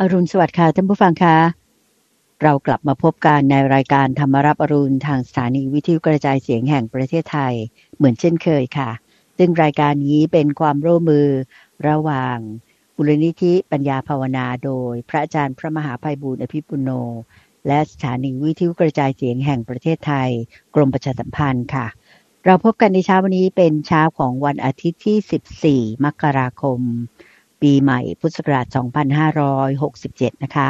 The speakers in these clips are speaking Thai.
อรุณสวัสดิ์ค่ะท่านผู้ฟังคะเรากลับมาพบกันในรายการธรรมรับอรุณทางสถานีวิทยุกระจายเสียงแห่งประเทศไทยเหมือนเช่นเคยค่ะ ซึ่งรายการนี้เป็นความร่วมมือระหว่างบุรณิธิปัญญาภาวนาโดย พระอาจารย์พระมหาภัยบูร์อภิปุโน และสถานีวิทยุกระจายเสียงแห่งประเทศไทย กรมประชาสัมพันธ์ค่ะ เราพบกันในเช้าวันนี้เป็นเช้าของวันอาทิตย์ที่ 14 มกราคม ปีใหม่พุทธศักราช 2567 นะคะ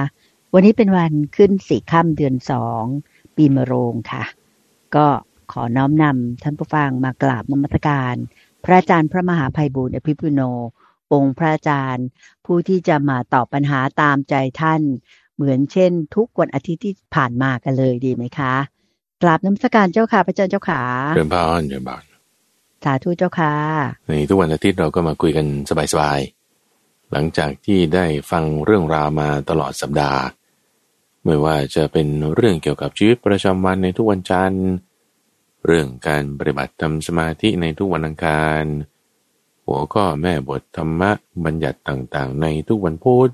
วันนี้เป็นวันขึ้นสี่ค่ำเดือนสองปีมะโรงค่ะ ก็ขอน้อมนำท่านผู้ฟังมากราบนมัสการ พระอาจารย์พระมหาภัยบูร์อภิปุโน องค์พระอาจารย์ ผู้ที่จะมาตอบปัญหาตามใจท่าน เหมือนเช่น ทุกวันอาทิตย์ที่ผ่านมากันเลยดีไหมคะกราบน้ำสการเจ้าค่ะพระอาจารย์เจ้าขาเดินพานเดินบานสาธุเจ้าค่ะในทุกวันอาทิตย์เราก็มาคุยกันสบายๆ หลังจากที่ได้ฟังเรื่องราวมาตลอดสัปดาห์ ไม่ว่าจะเป็นเรื่องเกี่ยวกับชีวิตประจำวันในทุกวันจันทร์ เรื่องการปฏิบัติทำสมาธิในทุกวันอังคาร หัวข้อแม่บทธรรมะบัญญัติต่างๆ ในทุกวันพุธ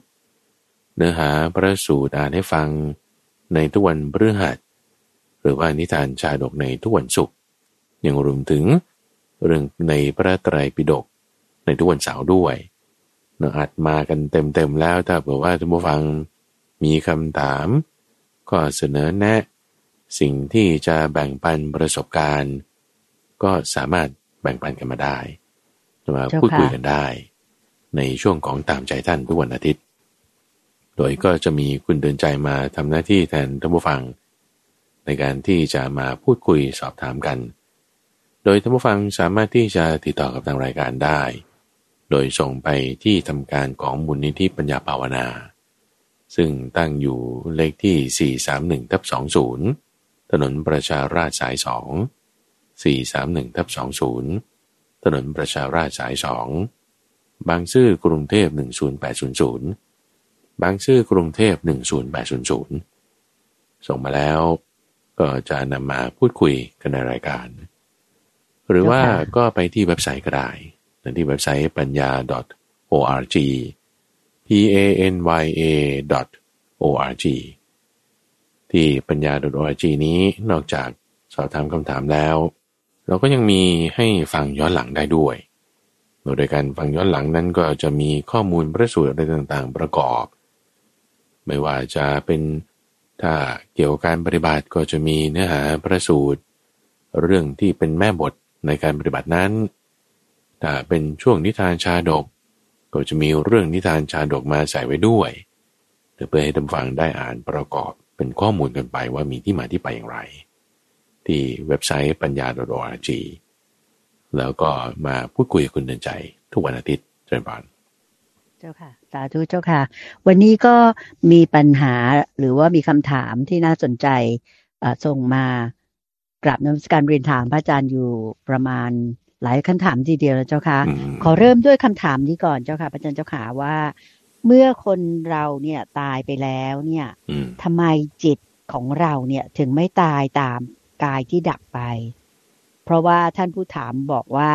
เนื้อหาพระสูตรอ่านให้ฟังในทุกวันพฤหัส หรือว่านิทานชาดกในทุกวันศุกร์ ยังรวมถึงเรื่องในพระไตรปิฎกในทุกวันเสาร์ด้วย เราอัดมากันเต็มๆแล้วถ้าเผื่อว่าท่านผู้ฟังมีคำถามก็เสนอแนะ สิ่งที่จะแบ่งปันประสบการณ์ ก็สามารถแบ่งปันกันมาได้มาพูดคุยกันได้ ในช่วงของตามใจท่านทุกวันอาทิตย์ โดยก็จะมีคุณเดินใจมาทำหน้าที่แทนท่านผู้ฟัง ในการที่จะมาพูดคุยสอบถามกัน โดยท่านผู้ฟังสามารถที่จะติดต่อกับทางรายการได้ โดยส่งไปที่ทำการของบุญนิธิปัญญาภาวนา ซึ่งตั้งอยู่เลขที่ 431ทับ20 ถนนประชาราชสาย 2 431ทับ20 ถนนประชาราชสาย 2 บางซื่อกรุงเทพ 10800 บางซื่อกรุงเทพ 10800 ส่งมาแล้วก็จะนำมาพูดคุยกันในรายการ หรือว่าก็ไปที่เว็บไซต์ก็ได้ ที่เว็บไซต์ปัญญา .org p a n y a .org ที่ปัญญา .org นี้นอกจากสอบถามคำถามแล้ว เราก็ยังมีให้ฟังย้อนหลังได้ด้วย โดยการฟังย้อนหลังนั้นก็จะมีข้อมูลประสูตรอะไรต่างๆ ประกอบ ไม่ว่าจะเป็นถ้าเกี่ยวกับการปฏิบัติก็จะมีเนื้อหาประสูตร เรื่องที่เป็นแม่บทในการปฏิบัตินั้น ถ้าเป็นช่วงนิทานชาดก ก็จะมีเรื่องนิทานชาดกมาใส่ไว้ด้วยเพื่อให้ท่านฟังได้อ่านประกอบเป็นข้อมูลกันไปว่ามีที่มาที่ไปอย่างไร ที่เว็บไซต์ปัญญา .org แล้วก็มาพูดคุยกับคุณเดินใจทุกวันอาทิตย์เจริญพรเจ้าค่ะ สาธุเจ้าค่ะ วันนี้ก็มีปัญหาหรือว่ามีคำถามที่น่าสนใจส่งมากราบนมัสการเรียนถามพระอาจารย์อยู่ประมาณ หลายคำถามทีเดียวแล้วเจ้าค่ะ ขอเริ่มด้วยคำถามนี้ก่อนเจ้าค่ะพระอาจารย์เจ้าค่ะว่า เมื่อคนเราเนี่ยตายไปแล้วเนี่ยทำไมจิตของเราเนี่ยถึงไม่ตายตามกายที่ดับไป เพราะว่าท่านผู้ถามบอกว่า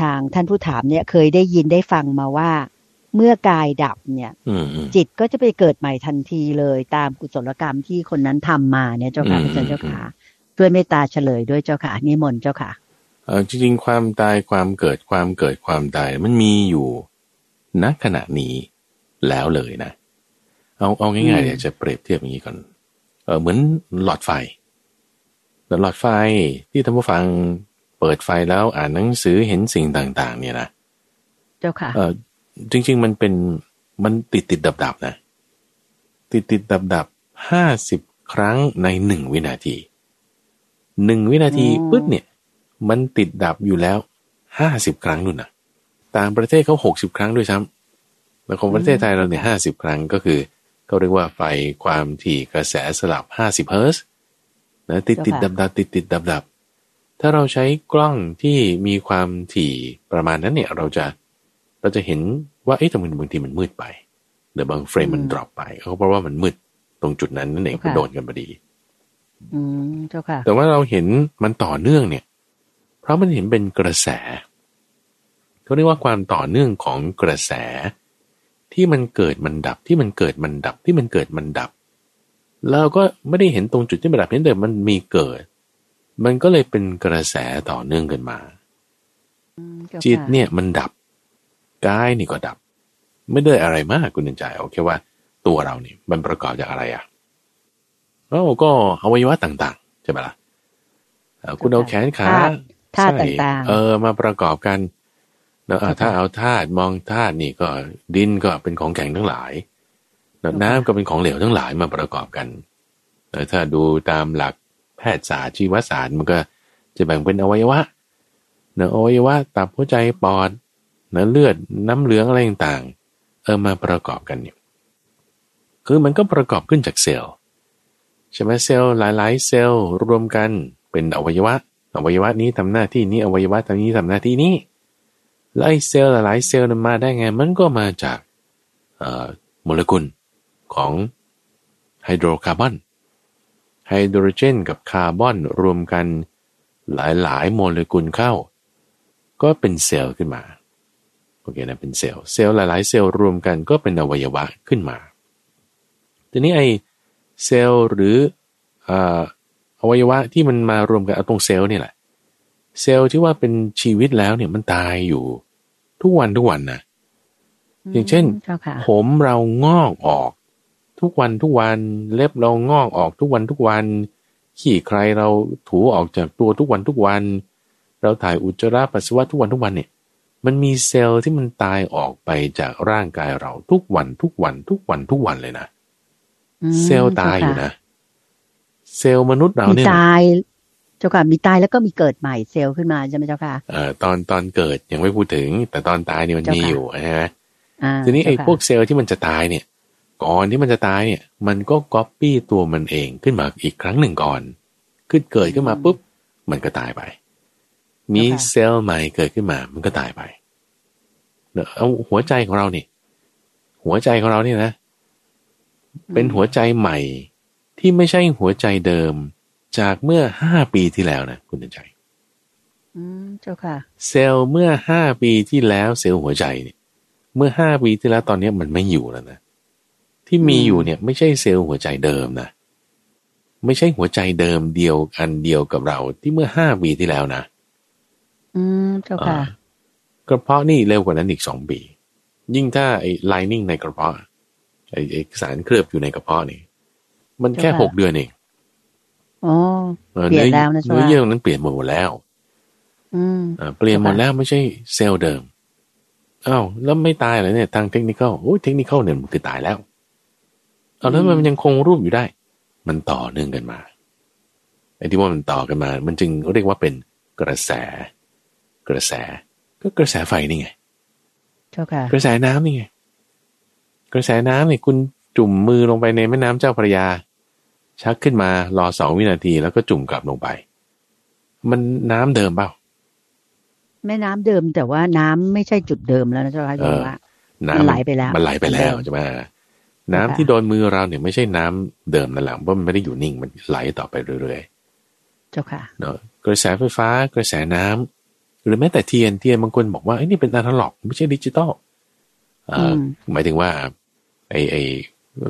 ทางท่านผู้ถามเนี่ยเคยได้ยินได้ฟังมาว่า เมื่อกายดับเนี่ยจิตก็จะไปเกิดใหม่ทันทีเลยตามกุศลกรรมที่คนนั้นทำมาเนี่ยเจ้าค่ะพระอาจารย์เจ้าค่ะด้วยเมตตาเฉลยด้วยเจ้าค่ะนิมนต์เจ้าค่ะ เออจริงๆความตายความเกิดความเกิดความตายมันมีอยู่ณขณะนี้แล้วเลยนะ เอาเอาง่ายๆเนี่ยจะเปรียบเทียบอย่างนี้ก่อนเออเหมือนหลอดไฟหลอดไฟที่ท่านผู้ฟังเปิดไฟแล้วอ่านหนังสือเห็นสิ่งต่าง ๆ เนี่ยนะเจ้าค่ะเออจริง ๆ มันเป็นมันติดติดดับดับนะ ติดติดดับดับห้าสิบครั้งในหนึ่งวินาทีหนึ่งวินาทีปึ๊บเนี่ย มันติดดับอยู่แล้วห้าสิบครั้งนู่นนะต่างประเทศเขาหกสิบครั้งด้วยซ้ำแต่ของประเทศไทยเราเนี่ยห้าสิบครั้งก็คือเขาเรียกว่าไฟความถี่กระแสสลับห้าสิบเฮิร์ตซ์นะติดติดดับดับติดติดดับดับถ้าเราใช้กล้องที่มีความถี่ประมาณนั้นเนี่ยเราจะเราจะเห็นว่าเอ๊ะทำไมบางทีมันมืดไปหรือบางเฟรมมัน drop ไปเขาเพราะว่ามันมืดตรงจุดนั้นนั่นเองก็โดนกันพอดี อืมเจ้าค่ะ แต่ว่าเราเห็นมันต่อเนื่องเนี่ย เพราะมันเห็นเป็นกระแสเขาเรียกว่าความต่อเนื่องของกระแส ที่มันเกิดมันดับที่มันเกิดมันดับที่มันเกิดมันดับ เราก็ไม่ได้เห็นตรงจุดที่มันดับเห็นแต่มันมีเกิด มันก็เลยเป็นกระแสต่อเนื่องกันมา จิตเนี่ยมันดับกายนี่ก็ดับ ไม่ได้อะไรมากคุณใจโอเคว่าตัวเราเนี่ยมันประกอบจากอะไรอะเราก็อวัยวะต่างๆ ใช่ไหมล่ะคุณเอาแขนขา ธาตุต่างๆ เออ มาประกอบกันแล้วถ้าเอาธาตุมองธาตุนี่ก็ดินก็เป็นของแข็งทั้งหลาย น้ำก็เป็นของเหลวทั้งหลายมาประกอบกันแต่ถ้าดูตามหลักแพทยศาสตร์ชีวศาสตร์มันก็จะแบ่งเป็นอวัยวะเนื้ออวัยวะตับหัวใจปอดเนื้อเลือดน้ำเหลืองอะไรต่างๆ เออมาประกอบกันอยู่คือมันก็ประกอบขึ้นจากเซลล์ใช่ไหมเซลล์หลาย ๆ เซลล์รวมกันเป็นอวัยวะ อวัยวะนี้ทำหน้าที่นี้อวัยวะทำนี้ทำหน้าที่นี้แล้วไอ้เซลล์หลายเซลล์นั้นมาได้ไง มันก็มาจากโมเลกุลของไฮโดรคาร์บอนไฮโดรเจนกับคาร์บอนรวมกันหลายๆ โมเลกุลเข้า ก็เป็นเซลล์ขึ้นมาโอเคนะเป็นเซลล์เซลล์หลายๆ เซลล์รวมกันก็เป็นอวัยวะขึ้นมา ทีนี้ไอเซลล์หรืออ วัยวะที่มันมารวมกันเอาตรงเซลล์นี่แหละ เซลล์ที่ว่าเป็นชีวิตแล้วเนี่ยมันตายอยู่ ทุกวันทุกวันนะอย่างเช่น ผมเรางอกออก ทุกวันทุกวันเล็บเรางอกออกทุกวันทุกวัน ขี้ใครเราถูออกจากตัวทุกวันทุกวัน เราถ่ายอุจจาระปัสสาวะทุกวันทุกวันเนี่ย มันมีเซลล์ที่มันตายออกไปจากร่างกายเราทุกวันทุกวัน ทุกวันทุกวันเลยนะเซลล์ตายอยู่นะ เซลล์มนุษย์เราเนี่ยตายเจ้าค่ะมีตายแล้วก็มีเกิดใหม่เซลล์ขึ้นมาใช่ไหมเจ้าค่ะเอ่อตอนตอนเกิดยังไม่พูดถึง แต่ตอนตายนี่มันมีอยู่ใช่ไหมทีนี้ไอ้พวกเซลล์ที่มันจะตายเนี่ย ก่อนที่มันจะตายเนี่ย มันก็ก๊อปปี้ตัวมันเองขึ้นมาอีกครั้งหนึ่งก่อน ขึ้นเกิดขึ้นมาปุ๊บมันก็ตายไป มีเซลล์ใหม่เกิดขึ้นมา มันก็ตายไปเดี๋ยวเอาหัวใจของเราเนี่ยหัวใจของเราเนี่ยนะ เป็นหัวใจใหม่ ที่ไม่ใช่หัวใจเดิม จากเมื่อห้าปีที่แล้วนะคุณใจอืมเจ้าค่ะ เซลล์เมื่อห้าปีที่แล้วเซลล์หัวใจเนี่ยเมื่อห้าปีที่แล้วตอนนี้มันไม่อยู่แล้วนะที่มีอยู่เนี่ยไม่ใช่เซลล์หัวใจเดิมนะไม่ใช่หัวใจเดิมเดียวอันเดียวกับเราที่เมื่อห้าปีที่แล้วนะอืมเจ้าค่ะกระเพาะนี่เร็วกว่านั้นอีกสองปี ยิ่งถ้าไอ้ไลนิ่งในกระเพาะไอ้สารเคลือบอยู่ในกระเพาะนี่ มันแค่หกเดือนเองอ๋อเปลี่ยนแล้วนะเนื้อเยื่อนั้นเปลี่ยนหมดแล้ว อืมเปลี่ยนหมดแล้วไม่ใช่เซลล์เดิมอ้าวแล้วไม่ตายเลยเนี่ย ทางเทคนิคโอ้เทคนิคเนี่ยมันคือตายแล้วเอาแล้วมันยังคงรูปอยู่ได้ มันต่อเนื่องกันมาไอ้ที่ว่ามันต่อกันมา มันจึงเรียกว่าเป็นกระแส กระแส ก็กระแสไฟนี่ไงกระแสน้ำนี่ไง กระแสน้ำเนี่ยคุณ จุ่มมือลงไปในแม่น้ำเจ้าพระยา ชักขึ้นมารอสองวินาทีแล้วก็จุ่มกลับลงไป มันน้ำเดิมเปล่าแม่น้ำเดิมแต่ว่าน้ำไม่ใช่จุดเดิมแล้วนะเจ้าค่ะว่าน้ำไหลไปแล้ว มันไหลไปแล้วใช่ไหมน้ำที่โดนมือเราเนี่ยไม่ใช่น้ำเดิมนั่นแหละเพราะมันไม่ได้อยู่นิ่งมันไหลต่อไปเรื่อยๆ เจ้าค่ะเนาะกระแสไฟฟ้ากระแสน้ำหรือแม้แต่เทียนเทียนบางคนบอกว่าไอ้นี่เป็นอนาล็อก ไม่ใช่ดิจิตอลหมายถึงว่าไอ้ไอ้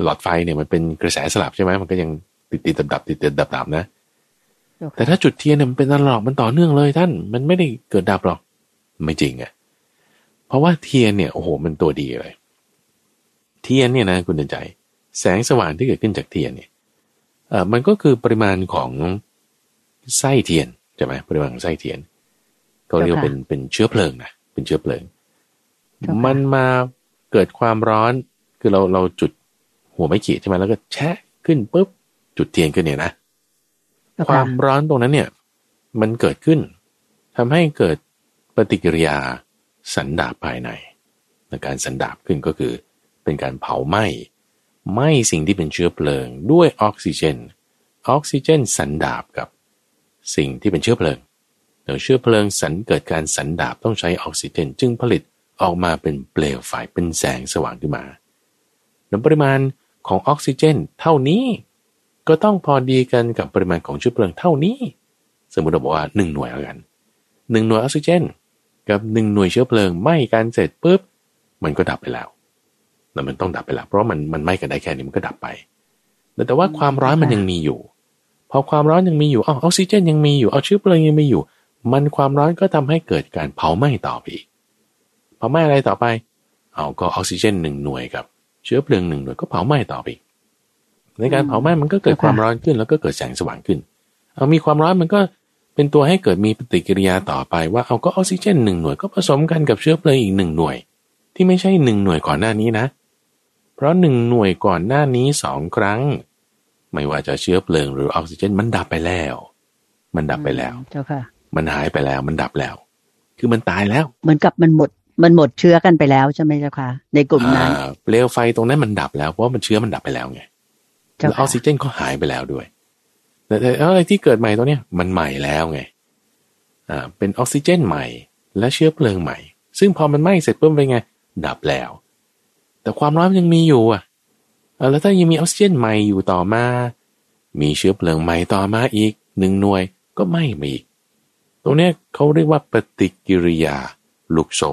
หลอดไฟเนี่ยมันเป็นกระแสสลับใช่ไหมมันก็ยังติดติดดับดับติดติดดับดับนะ แต่ถ้าจุดเทียนเนี่ยมันเป็นอนาล็อกมันต่อเนื่องเลยท่าน มันไม่ได้เกิดดับหรอก ไม่จริงอะ่ะเพราะว่าเทียนเนี่ยโอ้โหมันตัวดีเลย เทียนเนี่ยนะคุณเดินใจ แสงสว่างที่เกิดขึ้นจากเทียนเนี่ยเอ่อมันก็คือปริมาณของไส้เทียนใช่ไหมปริมาณของไส้เทียนก็เรียกเป็นเป็นเชื้อเพลิงนะเป็นเชื้อเพลิง มันมาเกิดความร้อนคือเราเราจุด หัวไม้ขีดใช่ไหมแล้วก็แชะขึ้นปุ๊บจุดเทียนขึ้นเนี่ยนะ ความร้อนตรงนั้นเนี่ย มันเกิดขึ้นทำให้เกิดปฏิกิริยาสันดาบภายในในการสันดาบขึ้นก็คือ เป็นการเผาไหม้ไหม้สิ่งที่เป็นเชื้อเพลิง ด้วยออกซิเจน ออกซิเจนสันดาบกับสิ่งที่เป็นเชื้อเพลิงเดี๋ยวเชื้อเพลิงสันเกิดการสันดาบต้องใช้ออกซิเจน จึงผลิตออกมาเป็นเปลวไฟเป็นแสงสว่างขึ้นมาแล้วปริมาณ ของออกซิเจนเท่านี้ ก็ต้องพอดีกันกับปริมาณของเชื้อเพลิงเท่านี้ สมมติเราบอกว่าหนึ่งหน่วยแล้วกันหนึ่งหน่วยออกซิเจน กับหนึ่งหน่วยเชื้อเพลิงไหม้การเสร็จปุ๊บมันก็ดับไปแล้วแต่มันต้องดับไปแล้วเพราะมันมันไหม้กันได้แค่นี้มันก็ดับไป แต่ว่าความร้อนมันยังมีอยู่ พอความร้อนยังมีอยู่อออกซิเจนยังมีอยู่เอาเชื้อเพลิงยังมีอยู่ มันความร้อนก็ทำให้เกิดการเผาไหม้ต่อไปอีกเผาไหม้อะไรต่อไป เอาก็ออกซิเจนหนึ่งหน่วยกับ เชื้อเพลิงหนึ่งหน่วยก็เผาไหม้ต่อไปอีกในการเผาไหม้มันก็เกิดความร้อนขึ้น แล้วก็เกิดแสงสว่างขึ้น เอามีความร้อนมันก็เป็นตัวให้เกิดมีปฏิกิริยาต่อไปว่าเอาก็ออกซิเจนหนึ่งหน่วยก็ผสมกันกับเชื้อเพลิงอีกหนึ่งหน่วย ที่ไม่ใช่หนึ่งหน่วยก่อนหน้านี้นะ เพราะหนึ่งหน่วยก่อนหน้านี้สองครั้ง ไม่ว่าจะเชื้อเพลิงหรือออกซิเจนมันดับไปแล้ว มันดับไปแล้ว เจ้าค่ะ มันหายไปแล้ว มันดับแล้ว คือมันตายแล้ว เหมือนกับมันหมด มันหมดเชื้อกันไปแล้วใช่ไหมเจ้าค่ะ ในกลุ่มนั้นอ่าเปลวไฟตรงนั้นมันดับแล้วเพราะว่ามันเชื้อมันดับไปแล้วไงเจ้าแล้วอค่ะอกซิเจนก็หายไปแล้วด้วยแต่แต่อะไรที่เกิดใหม่ตัวเนี้ยมันใหม่แล้วไงอ่าเป็นออกซิเจนใหม่ และเชื้อเพลิงใหม่ ซึ่งพอมันไหม้เสร็จปุ๊บเป็นไง ดับแล้ว แต่ความร้อนยังมีอยู่อะเออแล้วถ้ายังมีออกซิเจนใหม่อยู่ต่อมา มีเชื้อเพลิงใหม่ต่อมาอีกหนึ่งหน่วยก็ไหม้มาอีก ตรงเนี้ยเขาเรียกว่าปฏิกิริยาลูกโซ่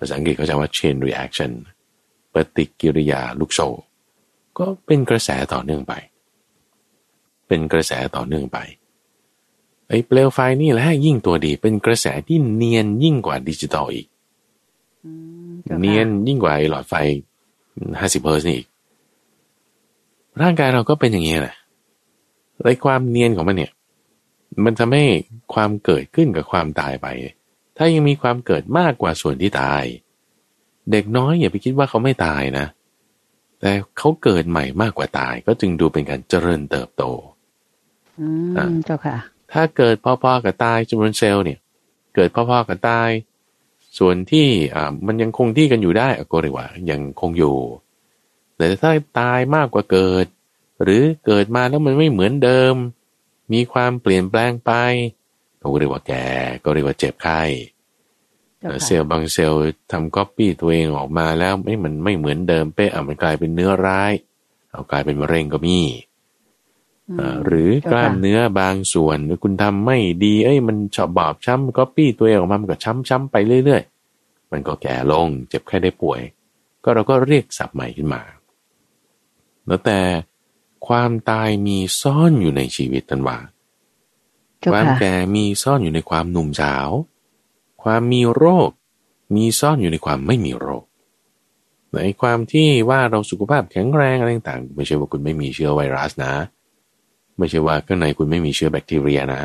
ภาษาอังกฤษเขาจะว่า chain reaction ปฏิกิริยาลูกโซ่ก็เป็นกระแสต่อเนื่องไป เป็นกระแสต่อเนื่องไปไอ้เปลวไฟนี่แหละยิ่งตัวดี เป็นกระแสที่เนียนยิ่งกว่าดิจิตอลอีกอืมเจ้าค่ะเนียนยิ่งกว่าไอ้หลอดไฟห้าสิบเฮิร์ตซ์นี่อีก ร่างกายเราก็เป็นอย่างนี้แหละไอ้ความเนียนของมันเนี่ย มันทำให้ความเกิดขึ้นกับความตายไป ถ้ายังมีความเกิดมากกว่าส่วนที่ตาย เด็กน้อยอย่าไปคิดว่าเขาไม่ตายนะ แต่เขาเกิดใหม่มากกว่าตาย ก็จึงดูเป็นการเจริญเติบโต อือะมเจ้าค่ะ ถ้าเกิดพอๆกับตายจำนวนเซลล์เนี่ย เกิดพอๆกับตาย ส่วนที่อ่ามันยังคงที่กันอยู่ได้ก็เรียกว่ายังคงอยู่ แต่ถ้าตายมากกว่าเกิด หรือเกิดมาแล้วมันไม่เหมือนเดิม มีความเปลี่ยนแปลงไป ก็เรียกว่าแก่ก็เรียกว่าเจ็บไข้เจ้าค่ะเซลล์บางเซลล์ทำก๊อปปี้ตัวเองออกมาแล้วไม่มันไม่เหมือนเดิมเป๊ะอะมันกลายเป็นเนื้อร้าย เอากลายเป็นมะเร็งก็มีอืมอ่าหรือกล้ามเจ้าค่ะเนื้อบางส่วนหรือคุณทำไม่ดี เอ้ยมันชอบบอบช้ำก๊อปปี้ตัวเองออกมามันก็ช้ำช้ำๆไปเรื่อยๆ มันก็แก่ลงเจ็บแค่ได้ป่วย ก็เราก็เรียกศัพท์ใหม่ขึ้นมา แล้วแต่ความตายมีซ่อนอยู่ในชีวิตตันว่าเจ้า ความค่ะแก่มีซ่อนอยู่ในความหนุ่มสาว ความมีโรค มีซ่อนอยู่ในความไม่มีโรค ในความที่ว่าเราสุขภาพแข็งแรงอะไรต่างๆ ไม่ใช่ว่าคุณไม่มีเชื้อไวรัสนะ ไม่ใช่ว่าข้างในคุณไม่มีเชื้อแบคทีเรียนะ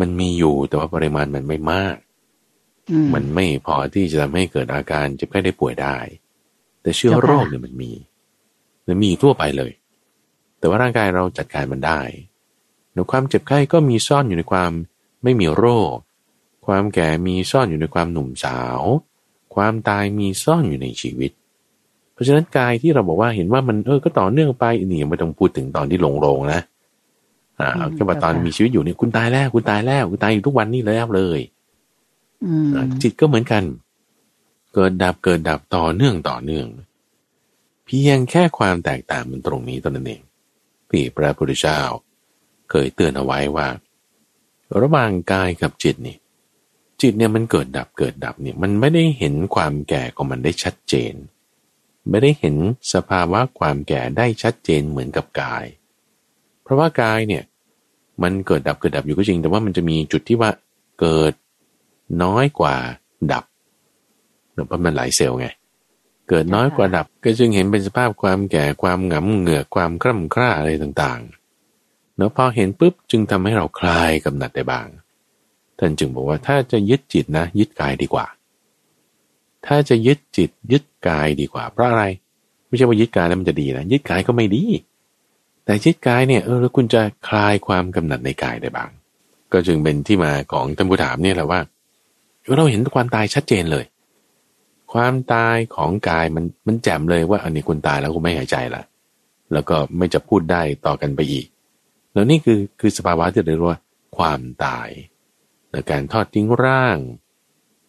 มันมีอยู่แต่ว่าปริมาณมันไม่มากอืมมันไม่พอที่จะทำให้เกิดอาการเจ็บไข้ได้ป่วยได้ แต่เชื้อเจ้าค่ะโรคเนี่ยมันมีมันมีทั่วไปเลย แต่ว่าร่างกายเราจัดการมันได้ ในความเจ็บไข้ก็มีซ่อนอยู่ในความไม่มีโรค ความแก่มีซ่อนอยู่ในความหนุ่มสาว ความตายมีซ่อนอยู่ในชีวิต เพราะฉะนั้นกายที่เราบอกว่าเห็นว่ามันเออก็ต่อเนื่องไปนี่ยังไม่ต้องพูดถึงตอนที่ลงโรงนะอ่าเอาแค่ว่าตอนมีชีวิตอยู่เนี่ยคุณตายแล้ว คุณตายแล้วคุณตายอยู่ทุกวันนี่แล้วเลยอืมอะจิตก็เหมือนกัน เกิดดับเกิดดับต่อเนื่องต่อเนื่อง เพียงแค่ความแตกต่างมันตรงนี้ตอนนั้นเองที่พระพุทธเจ้า เคยเตือนเอาไว้ว่า ระหว่างกายกับจิตนี่ จิตเนี่ยมันเกิดดับเกิดดับเนี่ยมันไม่ได้เห็นความแก่ของมันได้ชัดเจน ไม่ได้เห็นสภาวะความแก่ได้ชัดเจนเหมือนกับกาย เพราะว่ากายเนี่ยมันเกิดดับเกิดดับอยู่ก็จริง แต่ว่ามันจะมีจุดที่ว่าเกิดน้อยกว่าดับเพราะมันหลายเซลล์ไงเกิดน้อยกว่าดับก็จึงเห็นเป็นสภาพความแก่ความหงำเหงือกความคร่ำคร่าอะไรต่างๆ เนาะพอเห็นปุ๊บจึงทำให้เราคลายกำหนัดได้บ้าง ท่านจึงบอกว่าถ้าจะยึดจิตนะ ยึดกายดีกว่า ถ้าจะยึดจิตยึดกายดีกว่า เพราะอะไร ไม่ใช่ว่ายึดกายแล้วมันจะดีนะยึดกายก็ไม่ดี แต่ยึดกายเนี่ยเออแล้วคุณจะคลายความกำหนัดในกายได้บ้าง ก็จึงเป็นที่มาของท่านผู้ถามเนี่ยแหละว่าเราเห็นความตายชัดเจนเลย ความตายของกายมันมันแจ่มเลยว่าอันนี้คุณตายแล้วคุณไม่หายใจละแล้วก็ไม่จะพูดได้ต่อกันไปอีก แล้วนี่คือคือสภาวะที่เรียกว่า ความตายและการทอดทิ้งร่าง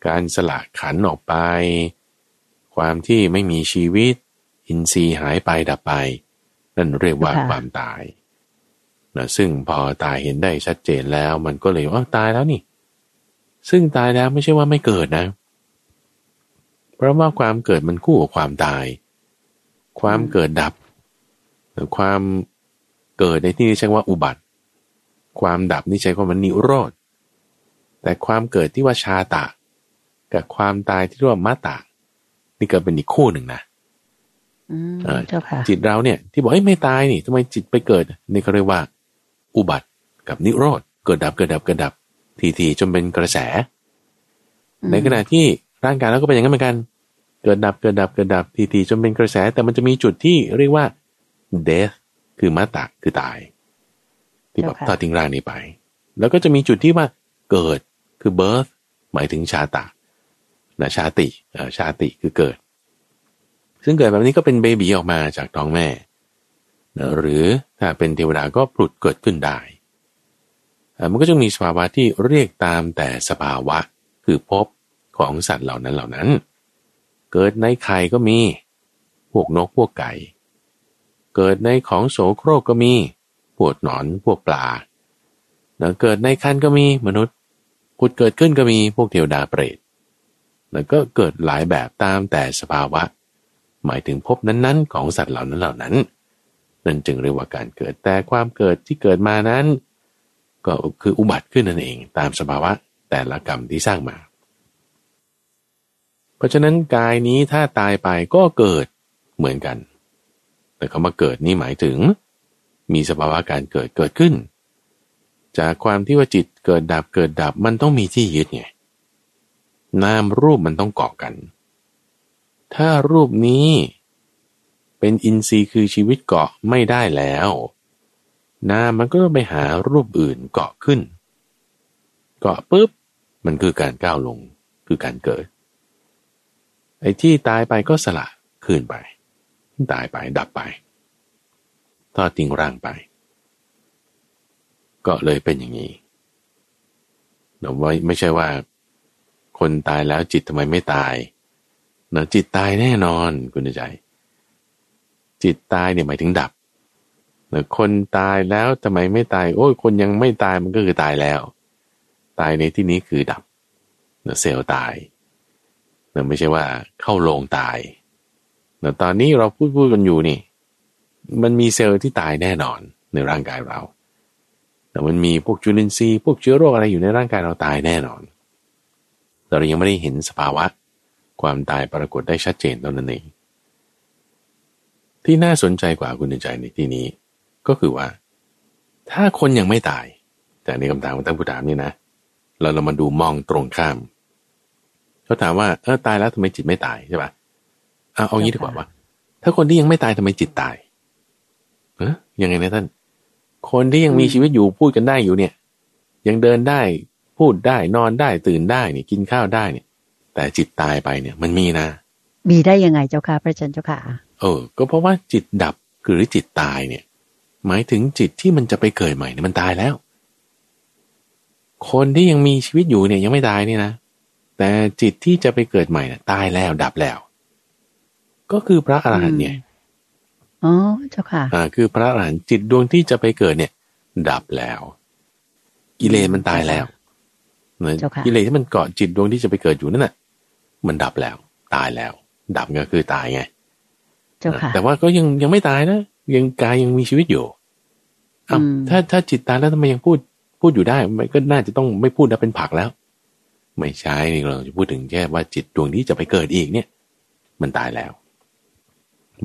การสละขันออกไป ความที่ไม่มีชีวิต อินทรีย์หายไปดับไป นั่นเรียกว่าค่ะความตายนะซึ่งพอตายเห็นได้ชัดเจนแล้วมันก็เลยว่าตายแล้วนี่ ซึ่งตายแล้วไม่ใช่ว่าไม่เกิดนะพเพราะว่าความเกิดมันคู่กับความตาย ความเกิดดับหรือความ เกิดในที่นี้ใช้ว่าอุบัติ ความดับนี่ใช้ว่ามันนิโรธ แต่ความเกิดที่ว่าชาตะ กับความตายที่เรียกว่ามัตตะ นี่เกิดเป็นอีกคู่หนึ่งนะอืมเออเจ้าค่ะจิตเราเนี่ย ที่บอกเอ้ยไม่ตายนี่ทำไมจิตไปเกิดนี่เขาเรียกว่า อุบัติกับนิโรธเกิดดับเกิดดับเกิดดับ ทีทีๆจนเป็นกระแส ในขณะที่ร่างกายเราก็เป็นอย่างนั้นเหมือนกัน เกิดดับเกิดดับเกิดดับทีทีๆจนเป็นกระแส แต่มันจะมีจุดที่เรียกว่า death คือมาตะคือตาย ที่แบบเจ้าค่ะทอดทิ้งร่างนี้ไป แล้วก็จะมีจุดที่ว่าเกิดคือ birth หมายถึงชาตะนะชาติเอ่อชาติคือเกิด ซึ่งเกิดแบบนี้ก็เป็นเบบีออกมาจากท้องแม่นะหรือถ้าเป็นเทวดาก็ผุดเกิดขึ้นได้เอ่อมันก็จะมีสภาวะที่เรียกตามแต่สภาวะคือภพของสัตว์เหล่านั้นเหล่านั้น เกิดในไข่ก็มี พวกนกพวกไก่ เกิดในของโสโครกก็มีพวกหนอนพวกปลาแล้วเกิดในคันก็มีมนุษย์ผุดเกิดขึ้นก็มีพวกเทวดาเปรตแล้วก็เกิดหลายแบบตามแต่สภาวะ หมายถึงภพนั้นๆ ของสัตว์เหล่านั้นเหล่านั้น นั่นจึงเรียกว่าการเกิดแต่ความเกิดที่เกิดมานั้น ก็คืออุบัติขึ้นนั่นเอง ตามสภาวะแต่ละกรรมที่สร้างมา เพราะฉะนั้นกายนี้ถ้าตายไปก็เกิดเหมือนกัน แต่คำว่าเกิดนี่หมายถึง มีสภาวะการเกิดเกิดขึ้น จากความที่ว่าจิตเกิดดับเกิดดับมันต้องมีที่ยึดไงนามรูปมันต้องเกาะกัน ถ้ารูปนี้เป็นอินทรีย์คือชีวิตเกาะไม่ได้แล้วนามมันก็ไปหารูปอื่นเกาะขึ้น เกาะปุ๊บมันคือการก้าวลงคือการเกิด ไอ้ที่ตายไปก็สละคืนไป ตายไปดับไปทอดทิ้งร่างไป ก็เลยเป็นอย่างนี้เราว่าไม่ใช่ว่า คนตายแล้วจิตทำไมไม่ตายเนาะจิตตายแน่นอนคุณใจ จิตตายเนี่ยหมายถึงดับเนาะคนตายแล้วทำไมไม่ตาย โอ้ยคนยังไม่ตายมันก็คือตายแล้ว ตายในที่นี้คือดับเนาะเซลล์ตายเนาะไม่ใช่ว่าเข้าโรงตาย เนาะตอนนี้เราพูดพูดกันอยู่นี่ มันมีเซลล์ที่ตายแน่นอนในร่างกายเรา แต่มันมีพวกจุลินทรีย์พวกเชื้อโรคอะไรอยู่ในร่างกายเราตายแน่นอน แต่เรายังไม่ได้เห็นสภาวะ ความตายปรากฏได้ชัดเจนตอนนั้นเองที่น่าสนใจกว่าคุณใจในที่นี้ ก็คือว่า ถ้าคนยังไม่ตาย แต่ในคำถามของท่านผู้ถามนี่นะ เราเรามาดูมองตรงข้าม เขาถามว่าเออตายแล้วทำไมจิตไม่ตายใช่ปะ เอาเอางี้ดีกว่าว่าถ้าคนที่ยังไม่ตายทำไมจิตตายเออยังไงนะท่าน คนที่ยังมีชีวิตอยู่พูดกันได้อยู่เนี่ย ยังเดินได้พูดได้นอนได้ตื่นได้เนี่ยกินข้าวได้เนี่ย แต่จิตตายไปเนี่ย มันมีนะ มีได้ยังไงเจ้าค่ะพระอาจารย์เจ้าค่ะเออ ก็เพราะว่าจิตดับหรือจิตตายเนี่ย หมายถึงจิตที่มันจะไปเกิดใหม่เนี่ยมันตายแล้ว คนที่ยังมีชีวิตอยู่เนี่ยยังไม่ตายเนี่ยนะแต่จิตที่จะไปเกิดใหม่น่ะตายแล้วดับแล้ว ก็คือพระอรหันต์เนี่ยอ๋อเจ้าค่ะ อ่า คือพระอรหันต์จิตดวงที่จะไปเกิดเนี่ย ดับแล้ว กิเลสมันตายแล้วนะเจ้าค่ะกิเลสที่มันเกาะจิตดวงที่จะไปเกิดอยู่นั่นน่ะ มันดับแล้ว ตายแล้ว ดับก็คือตายไงเจ้าค่ะ แต่ว่าก็ยังยังไม่ตายนะยังกายยังมีชีวิตอยู่อ้าวอืมถ้าถ้าจิตตายแล้วทำไมยังพูดพูดอยู่ได้มันก็น่าจะต้องไม่พูดแล้วเป็นผักแล้ว ไม่ใช่นี่เราจะพูดถึงแค่ว่าจิตดวงที่จะไปเกิดอีกเนี่ย มันตายแล้ว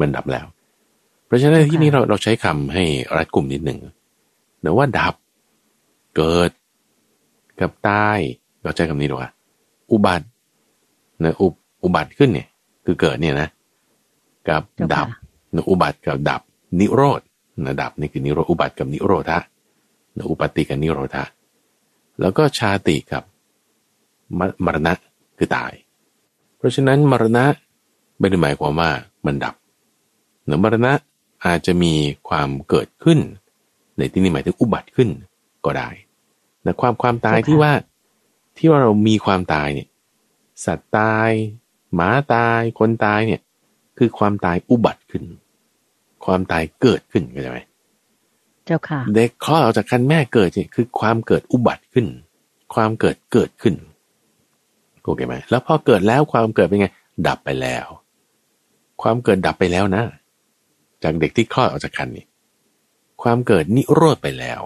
มันดับแล้ว เพราะฉะนั้นที่นี้เราเราใช้คำให้รัดกลุ่มนิดหนึ่งนะว่าดับ เกิด กับตาย เราใช้คำนี้ดีกว่า อุบัตินะอุอุบัติขึ้นเนี่ย คือเกิดเนี่ยนะ กับเจ้าค่ะดับนะอุบัติกับดับ นิโรธนะดับนี่คือนิโรธอุบัติกับนิโรธะนะอุปาติกับนิโรธะแล้วก็ชาติกับมมรณะคือตาย เพราะฉะนั้นมรณะไม่ได้หมายความว่ามันดับ เนะมรณะอาจจะมีความเกิดขึ้น ในที่นี้หมายถึงอุบัติขึ้นก็ได้แต่ความความตายเจ้าค่ะที่ว่าที่ว่าเรามีความตายเนี่ยสัตว์ตาย หมาตาย คนตายเนี่ยคือความตายอุบัติขึ้น ความตายเกิดขึ้นเข้าใจไหมเจ้าค่ะเด็กคลอดออกจากคันแม่เกิดเนี่ยคือความเกิดอุบัติขึ้น ความเกิดเกิดขึ้นโอเคไหมแล้วพอเกิดแล้วความเกิดเป็นไง ดับไปแล้ว ความเกิดดับไปแล้วนะ จากเด็กที่คลอดออกจากคันนี่ความเกิดนิโรธไปแล้ว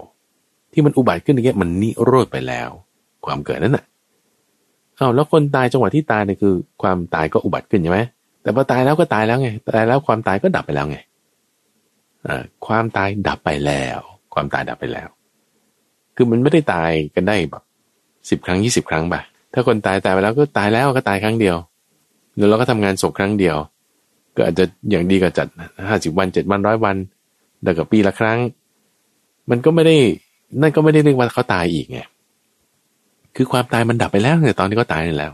ที่มันอุบัติขึ้นอย่างเงี้ยมันนิโรธไปแล้ว ความเกิดนั้นน่ะเอาแล้วคนตายจังหวะที่ตายเนี่ยคือ ความตายก็อุบัติขึ้นใช่ไหมแต่พอตายแล้วก็ตายแล้วไงตายแล้วความตายก็ดับไปแล้วไงความตายดับไปแล้ว ความตายดับไปแล้ว คือมันไม่ได้ตายกันได้แบบสิบครั้งยี่สิบครั้งป่ะถ้าคนตายตายไปแล้วก็ตายแล้วก็ตายครั้งเดียวแล้วเราก็ทำงานศพครั้งเดียว ก็อาจจะอย่างดีก็จัดห้าสิบวันเจ็ดวันร้อยวันแต่กับปีละครั้ง มันก็ไม่ได้นั่นก็ไม่ได้เรียกว่าเขาตายอีกไงคือความตายมันดับไปแล้วในตอนที่เขาตายนั่นแล้ว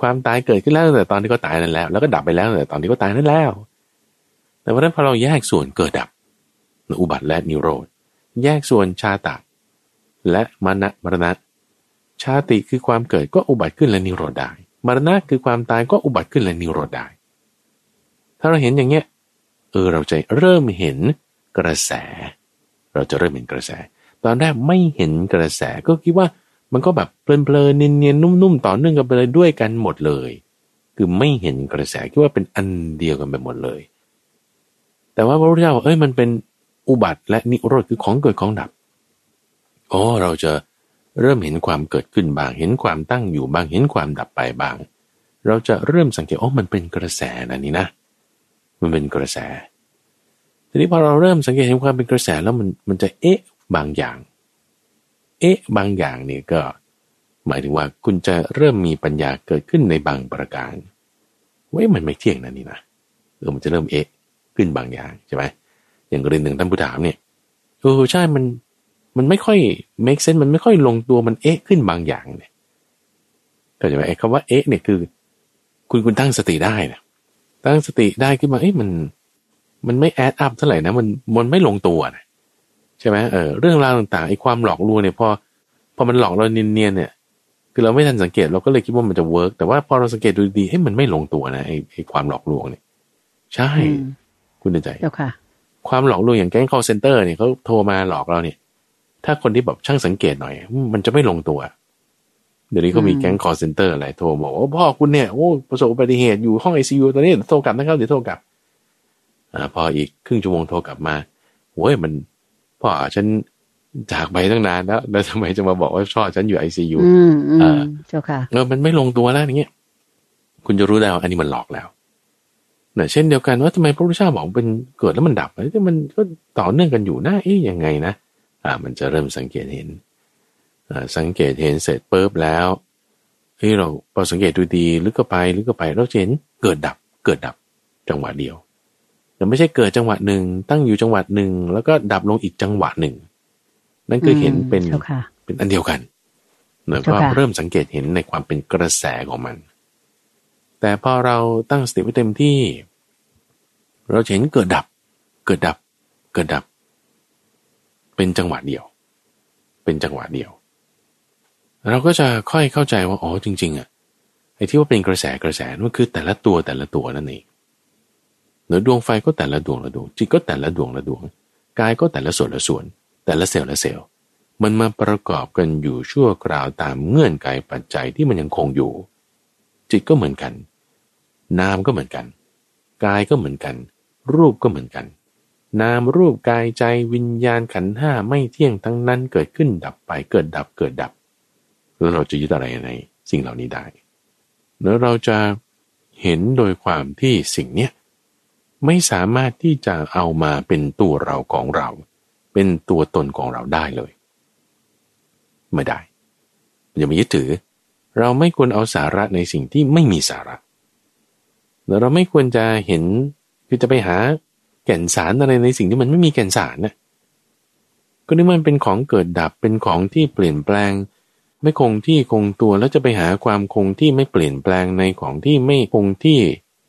ความตายเกิดขึ้นแล้วแต่ตอนที่เขาตายนั่นแล้ว แล้วก็ดับไปแล้วแต่ตอนที่เขาตายนั่นแล้ว แต่ว่านั้นพอเราแยกส่วนเกิดดับอุบัติและนิโรธแยกส่วนชาตะและมรณะมรณะ ชาติคือความเกิดก็อุบัติขึ้นและนิโรธได้ มรณะคือความตายก็อุบัติขึ้นและนิโรธได้าเราเห็นอย่างเงี้ยเออเราจะเริ่มเห็นกระแส เราจะเริ่มเห็นกระแส ตอนแรกไม่เห็นกระแสก็คิดว่ามันก็แบบเพลินๆเนียนๆนุ่มๆต่อเนื่องกันไปเลยด้วยกันหมดเลย คือไม่เห็นกระแสคิดว่าเป็นอันเดียวกันไปหมดเลย แต่ว่าพระพุทธเจ้าเอ้ยมันเป็นอุบัติและนิโรธคือของเกิดของดับโอ้เราจะเริ่มเห็นความเกิดขึ้นบาง เห็นความตั้งอยู่บาง เห็นความดับไปบาง เราจะเริ่มสังเกตโอ้มันเป็นกระแสนะนี่นะ มันเป็นกระแส ทีนี้พอเราเริ่มสังเกตเห็นความเป็นกระแสแล้วมันมันจะเอ๊ะบางอย่าง เอ๊ะบางอย่างเนี่ยก็ หมายถึงว่าคุณจะเริ่มมีปัญญาเกิดขึ้นในบางประการว้ยมันไม่เที่ยงนะนี่นะเออมันจะเริ่มเอ๊ะขึ้นบางอย่างใช่ไหมอย่างกรณีหนึ่งท่านผู้ถามเนี่ยเออใช่มันมันไม่ค่อย make sense มันไม่ค่อยลงตัวมันเอ๊ะขึ้นบางอย่างเนี่ยก็จะว่าไอ้คำว่าเอ๊ะเนี่ยคือ คุณคุณตั้งสติได้นะ ตั้งสติได้ขึ้นมาเอ้ยมัน มันไม่ add up เท่าไหร่นะมันมันไม่ลงตัวนะใช่ไหมเออเรื่องราวต่างๆไอ้ความหลอกลวงเนี่ยพอพอมันหลอกเราเนียนๆเนี่ย คือเราไม่ทันสังเกตเราก็เลยคิดว่ามันจะ work แต่ว่าพอเราสังเกตดูดีให้มันไม่ลงตัวนะไอ้ไอ้ความหลอกลวงเนี่ย ใช่ คุณใจเจ้าค่ะ ความหลอกลวงอย่างแก๊ง call center เนี่ยเขาโทรมาหลอกเราเนี่ย ถ้าคนที่แบบช่างสังเกตหน่อย มันจะไม่ลงตัว เดี๋ยวนี้ก็มีแก๊งคอลเซ็นเตอร์อะไรโทรบอกว่าพ่อคุณเนี่ยโอ้ประสบอุบัติเหตุอยู่ห้องไอซียูตอนนี้โทรกลับนะครับเดี๋ยวโทรกลับ อ่า พออีกครึ่งชั่วโมงโทรกลับมาโอ้ยมันพ่อฉันจากไปตั้งนานแล้ว แล้วทำไมจะมาบอกว่าพ่อฉันอยู่ไอซียูอ่าเจ้าค่ะเออมันไม่ลงตัวแล้วอย่างเงี้ยคุณจะรู้แล้วอันนี้มันหลอกแล้วเนี่ยเช่นเดียวกันว่าทำไมพระพุทธเจ้าบอกเป็นเกิดแล้วมันดับไอ้ที่มันก็ต่อเนื่องกันอยู่นะเอ๊ยยังไงนะอ่า มันจะเริ่มสังเกตเห็น สังเกตเห็นเสร็จปุ๊บแล้วเฮ้ยเราพอสังเกตดูดีลึกเข้าไปลึกเข้าไปเราเห็นเกิดดับเกิดดับจังหวะเดียวแต่ไม่ใช่เกิดจังหวะหนึ่งตั้งอยู่จังหวะหนึ่งแล้วก็ดับลงอีกจังหวะหนึ่ง นั่นคือเห็นเป็นเป็นอันเดียวกันแล้วก็เริ่มสังเกตเห็นในความเป็นกระแสของมัน แต่พอเราตั้งสติไว้เต็มที่ เราเห็นเกิดดับ เกิดดับ เกิดดับ เป็นจังหวะเดียว เป็นจังหวะเดียว เราก็จะค่อยเข้าใจว่าอ๋อจริง ๆอะไอ้ที่ว่าเป็นกระแสกระแสนั่นคือแต่ละตัวแต่ละตัวนั่นเองเนือดวงไฟก็แต่ละดวงละดวงจิตก็แต่ละดวงละดวงกายก็แต่ละส่วนละส่วน แต่ละเซลล์ละเซลล์มันมาประกอบกันอยู่ชั่วคราวตามเงื่อนไขปัจจัยที่มันยังคงอยู่ จิตก็เหมือนกัน นามก็เหมือนกัน กายก็เหมือนกัน รูปก็เหมือนกัน นามรูปกายใจวิญญาณขันห้าไม่เที่ยงทั้งนั้นเกิดขึ้นดับไปเกิดดับเกิดดับ แล้วเราจะยึดอะไรในสิ่งเหล่านี้ได้ แล้วเราจะเห็นโดยความที่สิ่งเนี้ยไม่สามารถที่จะเอามาเป็นตัวเราของเรา เป็นตัวตนของเราได้เลยไม่ได้อย่ามายึดถือ เราไม่ควรเอาสาระในสิ่งที่ไม่มีสาระแล้วเราไม่ควรจะเห็นคือจะไปหาแก่นสารอะไรในสิ่งที่มันไม่มีแก่นสารนะก็นี่มันเป็นของเกิดดับเป็นของที่เปลี่ยนแปลง ไม่คงที่คงตัวแล้วจะไปหาความคงที่ไม่เปลี่ยนแปลงในของที่ไม่คงที่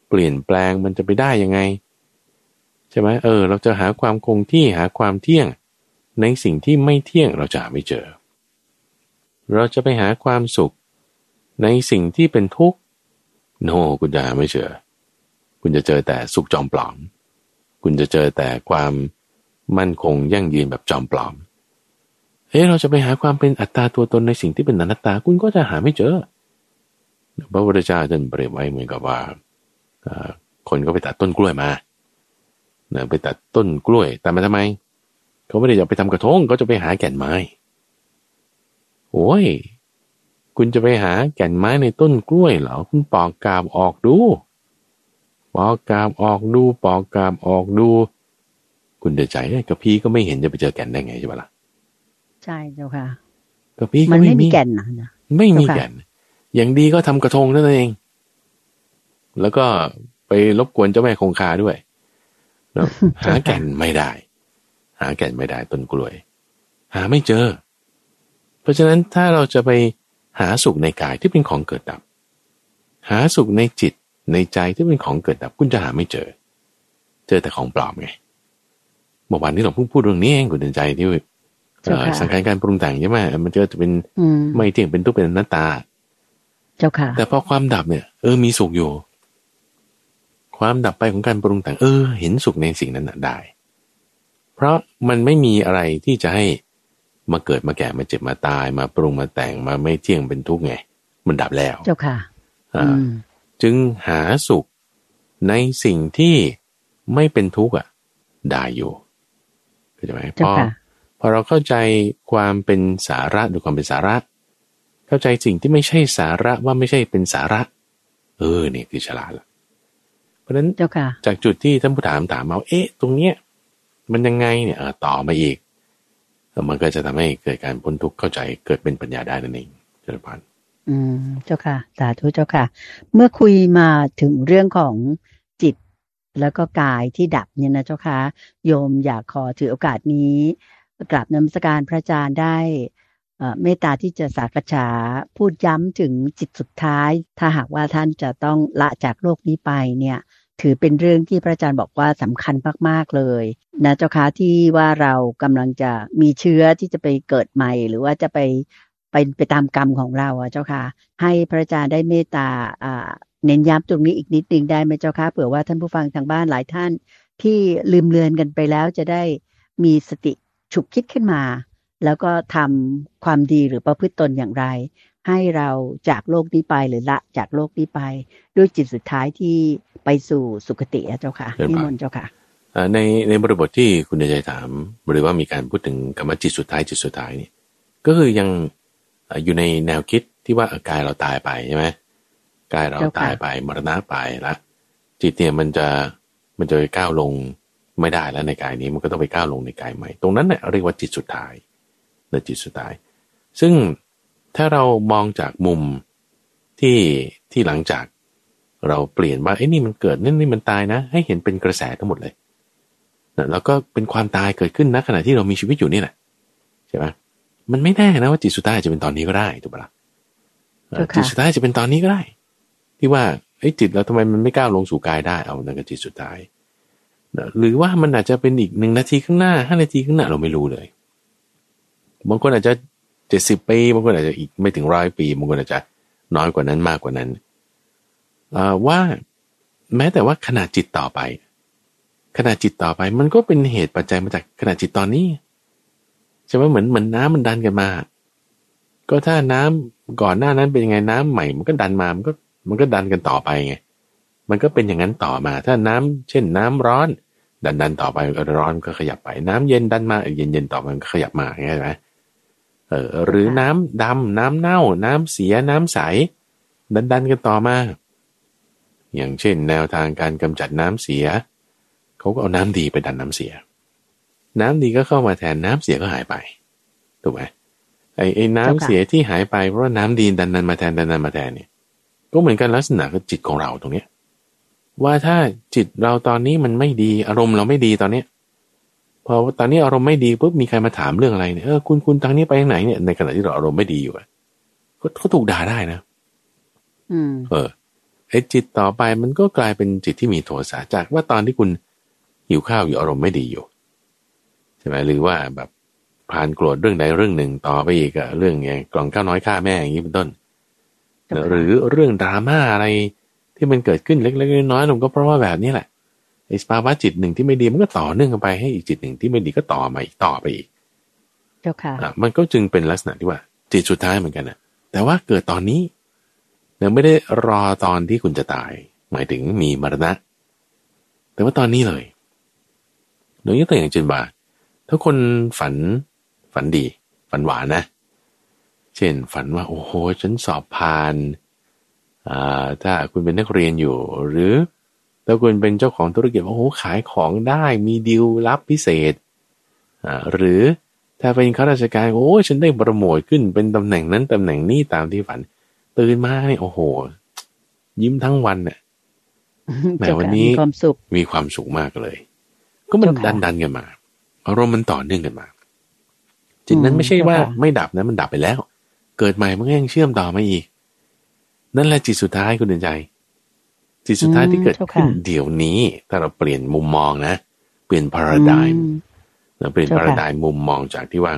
เปลี่ยนแปลงมันจะไปได้ยังไง ใช่ไหมเออ เราจะหาความคงที่หาความเที่ยง ในสิ่งที่ไม่เที่ยงเราจะไม่เจอ เราจะไปหาความสุข ในสิ่งที่เป็นทุกข์โนคุณจะไม่เจอคุณจะเจอแต่สุขจอมปลอม คุณจะเจอแต่ความมั่นคงยั่งยืนแบบจอมปลอม เฮ้เราจะไปหาความเป็นอัตตาตัวตนในสิ่งที่เป็นอนัตตาคุณก็จะหาไม่เจอ พระพุทธเจ้าท่านเปรียบไว้เหมือนกับว่าคนก็ไปตัดต้นกล้วยมาเนี่ยไปตัดต้นกล้วยแต่มาทำไม เขาไม่ได้จะไปทำกระทงเขาจะไปหาแก่นไม้โอ้ยคุณจะไปหาแก่นไม้ในต้นกล้วยเหรอคุณปอกกาบออกดู ปอกกาบออกดู ปอกกาบออกดู คุณเดือดใจกระพีก็ไม่เห็นจะไปเจอแก่นได้ไงใช่ไหมล่ะ ใช่เจ้าค่ะกระพีก็ไม่มีแก่นนะไม่มีแก่น อย่างดีก็ทำกระทงนั่นเอง แล้วก็ไปรบกวนเจ้าแม่คงคาด้วยหาแก่นไม่ได้ หาแก่นไม่ได้ต้นกล้วย หาไม่เจอ เพราะฉะนั้นถ้าเราจะไปหาสุขในกายที่เป็นของเกิดดับ หาสุขในจิตในใจที่เป็นของเกิดดับคุณจะหาไม่เจอ เจอแต่ของปลอมไงเมื่อวานนี้เราเพิ่งพูดเรื่องนี้เองคุณเดินใจที่ สังการการปรุงแต่งใช่ไหมมันจะจะเป็นไม่เที่ยงเป็นทุกเป็นหน้าตา เจ้าค่ะ แต่พอความดับเนี่ย เออมีสุขอยู่ ความดับไปของการปรุงแต่ง เออ เห็นสุขในสิ่งนั้นได้ เพราะมันไม่มีอะไรที่จะให้มาเกิดมาแก่มาเจ็บมาตาย มาปรุงมาแต่งมาไม่เที่ยงเป็นทุกข์ไง มันดับแล้ว เจ้าค่ะจึงหาสุขในสิ่งที่ไม่เป็นทุกข์อะได้อยู่เข้าใจไหมพอ พอเราเข้าใจความเป็นสาระดูความเป็นสาระ เข้าใจสิ่งที่ไม่ใช่สาระว่าไม่ใช่เป็นสาระ เออเนี่ยคือฉลาดละราะฉะนั้นจากจุดที่ท่านผู้ถามถามมาเอ๊ะ ตรงเนี้ยมันยังไงเนี่ยต่อมาอีกมันก็จะทำให้เกิดการพ้นทุกข์เข้าใจเกิดเป็นปัญญาได้นั่นเองเจริญพรอืมเจ้าค่ะ สาธุเจ้าค่ะ เมื่อคุยมาถึงเรื่องของจิตแล้วก็กายที่ดับเนี่ยนะเจ้าค่ะโยมอยากขอถือโอกาสนี้ กราบนมัสการพระอาจารย์ได้เมตตาที่จะสักษาพูดย้ำถึงจิตสุดท้าย ถ้าหากว่าท่านจะต้องละจากโลกนี้ไปเนี่ย ถือเป็นเรื่องที่พระอาจารย์บอกว่าสำคัญมาก ๆ เลยนะเจ้าค่ะที่ว่าเรากำลังจะมีเชื้อที่จะไปเกิดใหม่ หรือว่าจะไปไปไปตามกรรมของเราอะเจ้าค่ะ ให้พระอาจารย์ได้เมตตาเน้นย้ำตรงนี้อีกนิดนึงได้ไหมเจ้าค่ะเผื่อว่าท่านผู้ฟังทางบ้านหลายท่านที่ลืมเลือนกันไปแล้วจะได้มีสติ ฉุกคิดขึ้นมา แล้วก็ทำความดีหรือประพฤติตนอย่างไร ให้เราจากโลกนี้ไปหรือละจากโลกนี้ไป ด้วยจิตสุดท้ายที่ไปสู่สุคติเจ้าค่ะนิมนต์เจ้าค่ะในในบริบทที่คุณใจถามหรือว่ามีการพูดถึงกรรมจิตสุดท้ายจิตสุดท้ายนี่ก็คือยังอยู่ในแนวคิดที่ว่ากายเราตายไปใช่ไหมกายเราตายไปมรณะไปละจิตเนี่ยมันจะมันจะไปก้าวลง ไม่ได้แล้วในกายนี้มันก็ต้องไปก้าวลงในกายใหม่ ตรงนั้นเนี่ยเรียกว่าจิตสุดท้ายเนจิตสุดท้าย ซึ่งถ้าเรามองจากมุมที่ที่หลังจากเราเปลี่ยนว่าไอ้นี่มันเกิดนี่นี่มันตายนะ ให้เห็นเป็นกระแสทั้งหมดเลยนะแล้วก็เป็นความตายเกิดขึ้นนะขณะที่เรามีชีวิตอยู่นี่แหละใช่ไหมมันไม่แน่นะว่าจิตสุดท้ายจะเป็นตอนนี้ก็ได้ถูกปะล่ะจิตสุดท้ายจะเป็นตอนนี้ก็ได้ ที่ว่าไอ้จิตเราทำไมมันไม่ก้าวลงสู่กายได้เอานั่นก็จิตสุดท้าย หรือว่ามันอาจจะเป็นอีกหนึ่งนาทีข้างหน้าห้านาทีข้างหน้าเราไม่รู้เลย บางคนอาจจะเจ็ดสิบปีบางคนอาจจะอีกไม่ถึงร้อยปีบางคนอาจจะน้อยกว่านั้นมากกว่านั้นว่าแม้แต่ว่าขนาดจิตต่อไป ขนาดจิตต่อไปมันก็เป็นเหตุปัจจัยมาจากขนาดจิตตอนนี้ใช่ไหมเหมือนเหมือนน้ามันดันกันมา ก็ถ้าน้ำก่อนหน้านั้นเป็นยังไงน้ำใหม่ มันก็ดันมามันก็มันก็ดันกันต่อไปไงมันก็เป็นอย่างนั้นต่อมา ถ้าน้ำเช่นน้ำร้อน ดันดันต่อไปร้อนก็ขยับไปน้ำเย็นดันมาเย็นเย็นต่อมันก็ขยับมาใช่ไหมเออหรือน้ำดำน้ำเน่า น้ำเสียน้ำใส ดันดันกันต่อมา อย่างเช่น แนวทางการกำจัดน้ำเสียเขาก็เอาน้ำดีไปดันน้ำเสีย น้ำดีก็เข้ามาแทนน้ำเสียก็หายไปถูกไหมไอ้ไอ้น้ำเสียที่หายไปเพราะว่าน้ำดีดันนันมาแทนดันนันมาแทนเนี่ย ก็เหมือนกันลักษณะกับจิตของเราตรงเนี้ย ว่าถ้าจิตเราตอนนี้มันไม่ดีอารมณ์เราไม่ดีตอนเนี้ยพอตอนนี้อารมณ์ไม่ดีปุ๊บมีใครมาถามเรื่องอะไรเนี่ยเออคุณคุณทางนี้ไปทางไหนเนี่ยในขณะที่เราอารมณ์ไม่ดีอยู่อะเขาถูกด่าได้นะอืมเออไอ้จิตต่อไปมันก็กลายเป็นจิตที่มีโทสะจากว่าตอนที่คุณหิวข้าวอยู่อารมณ์ไม่ดีอยู่ใช่ไหมหรือว่าแบบผ่านโกรธเรื่องใดเรื่องหนึ่งต่อไปอีกอะเรื่องไงกล่องข้าวน้อยฆ่าแม่อย่างนี้เป็นต้น หรือเรื่องดราม่าอะไร ที่มันเกิดขึ้นเล็กๆน้อยๆมันก็เพราะว่าแบบนี้แหละไอ้สภาวะจิตหนึ่งที่ไม่ดีมันก็ต่อเนื่องกันไปให้อีกจิตหนึ่งที่ไม่ดีก็ต่อมาอีกต่อไปอีกเจ้าค่ะมันก็จึงเป็นลักษณะที่ว่า จิตสุดท้ายเหมือนกันนะแต่ว่าเกิดตอนนี้เนี่ยไม่ได้รอตอนที่คุณจะตาย หมายถึงมีมรณะ แต่ว่าตอนนี้เลยโดยยกตัวอย่างเช่นว่าถ้าคนฝันฝันดี ฝันหวานนะ เช่นฝันว่าโอ้โหฉันสอบผ่านอ่า ถ้าคุณเป็นนักเรียนอยู่ หรือถ้าคุณเป็นเจ้าของธุรกิจโอ้โหขายของได้มีดีลลับพิเศษอ่าหรือถ้าเป็นข้าราชการโอ้ฉันได้โปรโมทขึ้นเป็นตำแหน่งนั้นตำแหน่งนี้ตามที่ฝัน ตื่นมาเนี่ยโอ้โห ยิ้มทั้งวันเนี่ยแหมวันนี้มีความสุขมีความสุขมากเลย ก็มันเจ้าค่ะดันดันๆกันมาอารมณ์มันต่อเนื่องกันมาจิตนั้นอืมไม่ใช่ว่าเจ้าค่ะไม่ดับนะมันดับไปแล้ว เกิดใหม่มันก็ยังเชื่อมต่อมาอีก นั่นแหละจิตสุดท้ายคุณเดินใจ จิตสุดท้ายที่เกิดขึ้นเดี๋ยวนี้ ถ้าเราเปลี่ยนมุมมองนะ เปลี่ยนพาราไดอืม์มเราเปลี่ยนเจ้าพาค่ะราไดม์มุมมองจากที่ว่า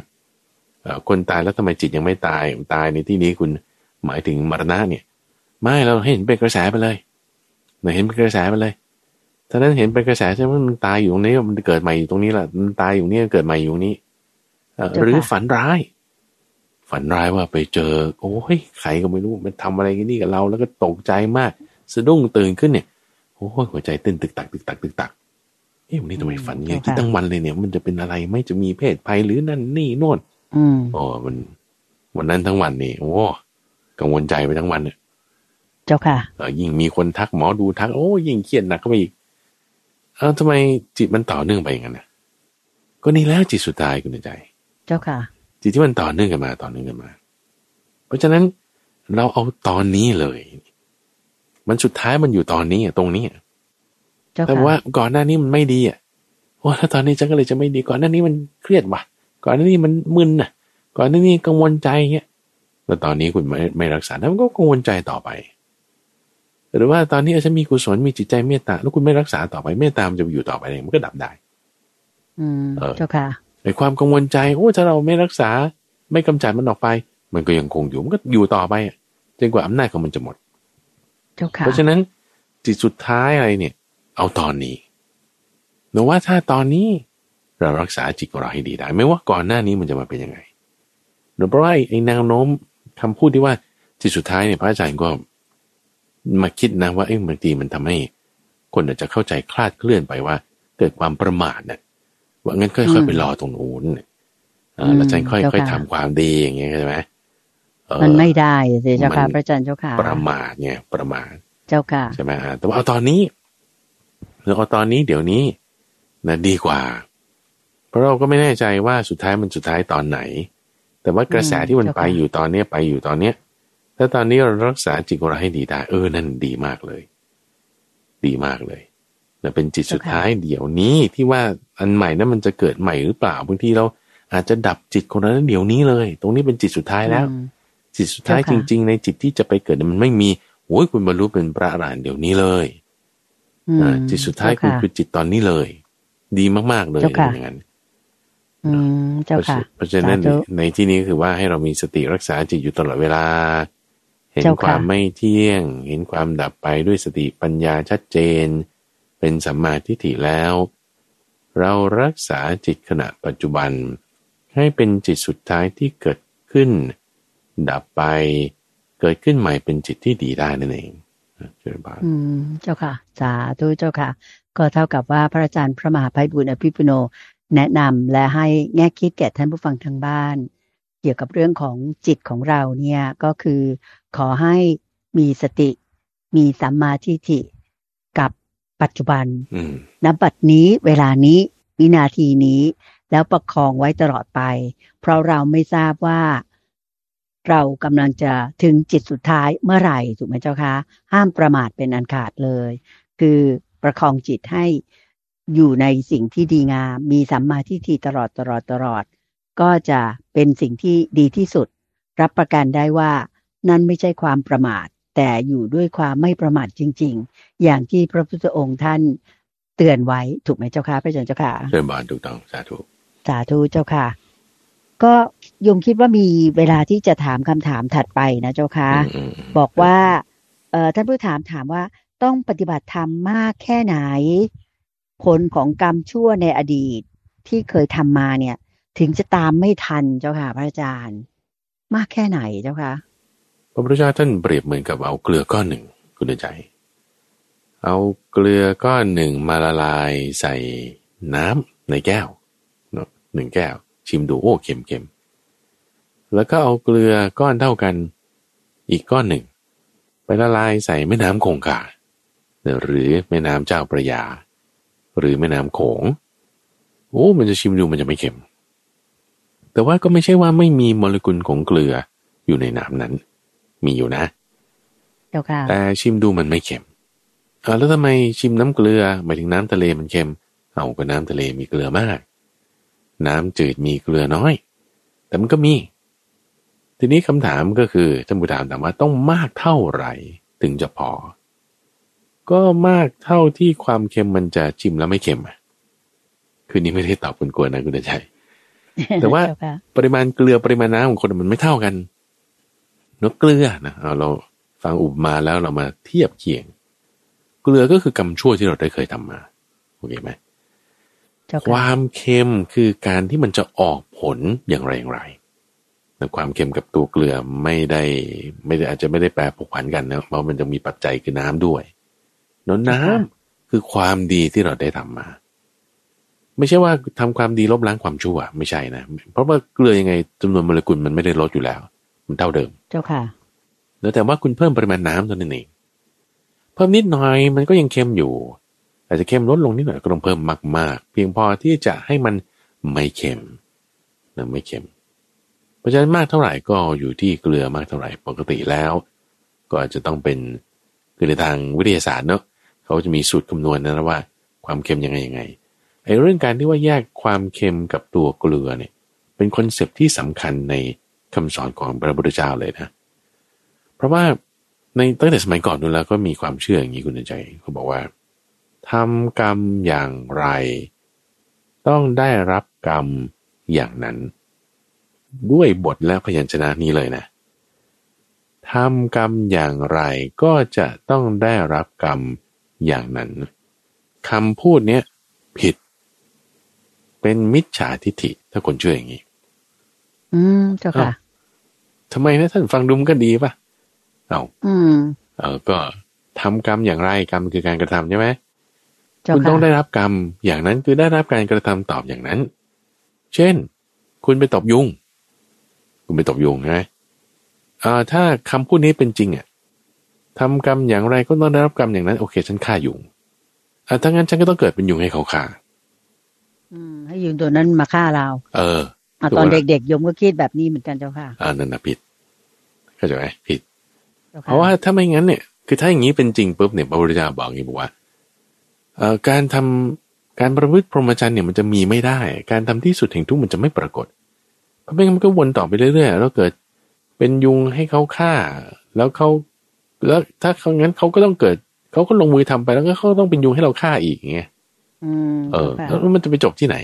เอ่อคนตายแล้วทำไมจิตยังไม่ตายตายในที่นี้คุณหมายถึงมรณะเนี่ย ไม่เราเห็นเป็นกระแสไปเลยเราเห็นเป็นกระแสไปเลยถ้านั้นเห็นเป็นกระแสใช่ไหมมันตายอยู่ตรงนี้มันเกิดใหม่อยู่ตรงนี้แหละมันตายอยู่นี่เกิดใหม่อยู่นี่เอ่อเจ้าค่ะหรือฝันร้าย ฝันร้ายว่าไปเจอ โอ้ยใครก็ไม่รู้มันทำอะไรกันนี่กับเรา แล้วก็ตกใจมากสะดุ้งตื่นขึ้นเนี่ยโอ้ยหัวใจเต้นตึกตักตึกตักตึกตักเอ๊ะวันนี้ทำไมฝันอย่างนี้คิดทั้งวันเลยเนี่ย มันจะเป็นอะไรไหม่จะมีเพศภัยหรือนั่นนี่โน่นอืมโอ้มันวันนั้นทั้งวันนี่โอ้กังวลใจไปทั้งวันเนี่ยเจ้าค่ะเออยิ่งมีคนทักหมอดูทัก โอ้ยิ่งเครียดหนักเข้าไปอีกเออทำไมจิตมันต่อเนื่องไปอย่างนั้นนะก็นี่แล้วจิตสุดท้ายคุณใจ เจ้าค่ะ จิตที่มันต่อเนื่องกันมาต่อเนื่องกันมา เพราะฉะนั้นเราเอาตอนนี้เลย มันสุดท้ายมันอยู่ตอนนี้อะตรงนี้อะเจ้าแต่ค่ะว่าก่อนหน้านี้มันไม่ดีอะโอ้ถ้าตอนนี้ฉันก็เลยจะไม่ดีก่อนหน้านี้มันเครียดว่ะ ก่อนหน้านี้มันมึนน่ะ ก่อนหน้านี้กังวลใจเงี้ยแล้วตอนนี้คุณไม่ไม่รักษาแล้วมันก็กังวลใจต่อไปหรือว่าตอนนี้ฉันมีกุศลมีจิตใจเมตตาแล้วคุณไม่รักษาต่อไปเมตตามันจะอยู่ต่อไปเองมันก็ดับได้ อืมเออเจ้าค่ะ ไอ้ความกังวลใจโอ้ถ้าเราไม่รักษาไม่กำจัดมันออกไป มันก็ยังคงอยู่มันก็อยู่ต่อไปอะจนกว่าอำนาจของมันจะหมดเจ้าค่ะเพราะฉะนั้นจิตสุดท้ายอะไรเนี่ย เอาตอนนี้หรือว่าถ้าตอนนี้เรารักษาจิตของเราให้ดีได้ ไม่ว่าก่อนหน้านี้มันจะมาเป็นยังไงหรือเพราะว่าไอ้ไอ้แนวโน้มคำพูดที่ว่าจิตสุดท้ายเนี่ยพระอาจารย์ก็มาคิดนะว่าเอ้บางทีมันทำให้ คนอาจจะเข้าใจคลาดเคลื่อนไปว่า เกิดความประมาทเนี่ย ว่างั้นค่อยๆไปรอตรงนู้นเนี่ยอ่าแล้วฉันค่อยๆทำความดีอย่างเงี้ยใช่ไหมเออมันไม่ได้สิเจ้าค่ะมันพระอาจารย์เจ้าค่ะ ประมาทเนี่ยประมาทเจ้าค่ะใช่ไหมฮะแต่ว่าเอาตอนนี้หรือเอาตอนนี้เดี๋ยวนี้นะดีกว่า เพราะเราก็ไม่แน่ใจว่าสุดท้ายมันสุดท้ายตอนไหน แต่ว่ากระแสอืมที่มันเจ้าค่ะไปอยู่ตอนเนี้ยไปอยู่ตอนเนี้ยถ้าตอนนี้เรารักษาจิตของเราให้ดีได้ เออนั่นดีมากเลย ดีมากเลยนะเป็นจิตสุดท้ายเดี๋ยวนี้ที่ว่า อันใหม่นั้นมันจะเกิดใหม่หรือเปล่าบางทีเราอาจจะดับจิตของเราเดี๋ยวนี้เลย ตรงนี้เป็นจิตสุดท้ายแล้วอืมจิตสุดท้ายเจ้าจค่ะริง ๆ ในจิตที่จะไปเกิดเนี่ยมันไม่มีโอ้ยคุณบรรลุเป็นพระอรหันต์เดี๋ยวนี้เลยอืมอ่าจิตสุดท้ายคุณเจ้าคือจิตตอนนี้เลย ดีมาก ๆ เลยเจ้าค่ะอย่างนั้นอืมเจ้าค่ะเพราะฉะนั้นสาธุในที่นี้คือว่าให้เรามีสติรักษาจิตอยู่ตลอดเวลา เห็นเจ้าค่ะความไม่เที่ยง เห็นความดับไปด้วยสติปัญญาชัดเจน เป็นสัมมาทิฏฐิแล้ว เรารักษาจิตขณะปัจจุบัน ให้เป็นจิตสุดท้ายที่เกิดขึ้น ดับไป เกิดขึ้นใหม่เป็นจิตที่ดีได้นั่นเองเจริญบานอืมเจ้าค่ะสาธุเจ้าค่ะ ก็เท่ากับว่าพระอาจารย์พระมหาไพบุญอภิปุโน แนะนำและให้แง่คิดแก่ท่านผู้ฟังทางบ้าน เกี่ยวกับเรื่องของจิตของเราเนี่ยก็คือ ขอให้มีสติ มีสัมมาทิฏฐิ ปัจจุบันอืมณบัดนี้เวลานี้วินาทีนี้ แล้วประคองไว้ตลอดไป เพราะเราไม่ทราบว่า เรากำลังจะถึงจิตสุดท้ายเมื่อไหร่ถูกไหมเจ้าคะ ห้ามประมาทเป็นอันขาดเลย คือประคองจิตให้อยู่ในสิ่งที่ดีงาม มีสัมมาทิฏฐิตลอดตลอดตลอด ก็จะเป็นสิ่งที่ดีที่สุด รับประกันได้ว่า นั่นไม่ใช่ความประมาท แต่อยู่ด้วยความไม่ประมาทจริง ๆ อย่างที่พระพุทธองค์ท่านเตือนไว้ถูกไหมเจ้าค่ะพระอาจารย์เจ้าค่ะเจริญบานถูกต้องสาธุสาธุเจ้าค่ะ ก็โยมคิดว่ามีเวลาที่จะถามคำถามถัดไปนะเจ้าค่ะอืมมบอกว่าเอ่อท่านผู้ถามถามว่าต้องปฏิบัติธรรมมากแค่ไหน ผลของกรรมชั่วในอดีตที่เคยทำมาเนี่ย ถึงจะตามไม่ทันเจ้าค่ะ พระอาจารย์ มากแค่ไหนเจ้าค่ะผ ระพุทธเจ้าท่านเปรียบเหมือนกับเอาเกลือก้อนหนึ่งคุณใจ เอาเกลือก้อนหนึ่งมาละลายใส่น้ำในแก้วหนึ่งแก้ว ชิมดูโอ้เค็มเค็มแล้วก็เอาเกลือก้อนเท่ากันอีกก้อนหนึ่ง ไปละลายใส่แม่น้ำคงคาหรือแม่น้ำเจ้าประยา หรือแม่น้ำโขงโอ้มันจะชิมดูมันจะไม่เค็ม แต่ว่าก็ไม่ใช่ว่าไม่มีโมเลกุลของเกลืออยู่ในน้ำนั้น มีอยู่นะแต่ชิมดูมันไม่เค็มเอาแล้วทำไมชิมน้ำเกลือหมายถึงน้ำทะเลมันเค็ม เอาก็น้ำทะเลมีเกลือมาก น้ำจืดมีเกลือน้อย แต่มันก็มี ทีนี้คำถามก็คือท่านผู้ถามถามว่าต้องมากเท่าไหร่ถึงจะพอ ก็มากเท่าที่ความเค็มมันจะชิมแล้วไม่เค็มอะคือนี้ไม่ได้ตอบคุณกวนนะคุณเดชัยแต่ว่าปริมาณเกลือปริมาณน้ำของคนมันไม่เท่ากัน นกเกลือนะเอาเราฟังอุปมาแล้วเรามาเทียบเคียง เกลือก็คือกรรมชั่วที่เราได้เคยทำมาโอเคไหมความเค็มคือการที่มันจะออกผลอย่างไรอย่างไรแต่ความเค็มกับตัวเกลือไม่ได้ไม่ได้อาจจะไม่ได้แปรผกผันกันนะเพราะมันจะมีปัจจัยคือน้ำด้วยน้ำน้ำคือความดีที่เราได้ทำมา ไม่ใช่ว่าทำความดีลบล้างความชั่ว ไม่ใช่นะ เพราะว่าเกลือยังไงจำนวนโมเลกุลมันไม่ได้ลดอยู่แล้ว มันเท่าเดิม เจ้าค่ะแต่ว่าคุณเพิ่มปริมาณน้ำเท่านั้นเองเพิ่มนิดหน่อยมันก็ยังเค็มอยู่ อาจจะเค็มลดลงนิดหน่อยก็ต้องเพิ่มมากๆ เพียงพอที่จะให้มันไม่เค็มนะไม่เค็ม เพราะฉะนั้นมากเท่าไหร่ก็อยู่ที่เกลือมากเท่าไหร่ปกติแล้ว ก็อาจจะต้องเป็นคือในทางวิทยาศาสตร์เนาะเขาจะมีสูตรคำนวณนะว่า ความเค็มยังไงยังไงไอ้เรื่องการที่ว่าแยกความเค็มกับตัวเกลือเนี่ยเป็นคอนเซปที่สำคัญใน คำสอนของพระพุทธเจ้าเลยนะ เพราะว่าในตั้งแต่สมัยก่อนนู้นแล้วก็มีความเชื่ออย่างนี้คุณใจเขาบอกว่าทำกรรมอย่างไร ต้องได้รับกรรมอย่างนั้น ด้วยบทและพยัญชนะนี้เลยนะทำกรรมอย่างไรก็จะต้องได้รับกรรมอย่างนั้นคำพูดเนี้ยผิด เป็นมิจฉาทิฏฐิถ้าคนเชื่ออย่างนี้ อืมเจ้าค่ะทำไมนะท่านฟังดูมันก็ดีป่ะเอาอืมเออก็ทำกรรมอย่างไรกรรมคือการกระทำใช่ไหมคุณต้องได้รับกรรมอย่างนั้นคือได้รับการกระทำตอบอย่างนั้น เช่น คุณไปตบยุง คุณไปตบยุงใช่ไหมอ่าถ้าคำพูดนี้เป็นจริงอะทำกรรมอย่างไรก็ต้องได้รับกรรมอย่างนั้น โอเค ฉันฆ่ายุงอ่าถ้างั้นฉันก็ต้องเกิดเป็นยุงให้เขาฆ่า อืม ให้ยุงตัวนั้นมาฆ่าเรา เอออ ตอนเด็กๆยมก็คิดแบบนี้เหมือนกันเจ้าค่ะอ่านั่นนะผิดเข้าใจไหมผิด เพราะว่าถ้าไม่งั้นเนี่ย คือถ้าอย่างนี้เป็นจริงปุ๊บเนี่ยพระพุทธเจ้าบอกอย่างนี้บอกว่าเอ่อการทำการประพฤติพรหมจรรย์เนี่ยมันจะมีไม่ได้ การทำที่สุดแห่งทุกมันจะไม่ปรากฏเพราะไม่งั้นมันก็วนต่อไปเรื่อยๆแล้วเกิดเป็นยุงให้เขาฆ่า แล้วเขาแล้วถ้าเขางั้นเขาก็ต้องเกิดเขาก็ลงมือทำไปแล้วก็เขาต้องเป็นยุงให้เราฆ่าอีกไงเออ แล้วมันจะไปจบที่ไหน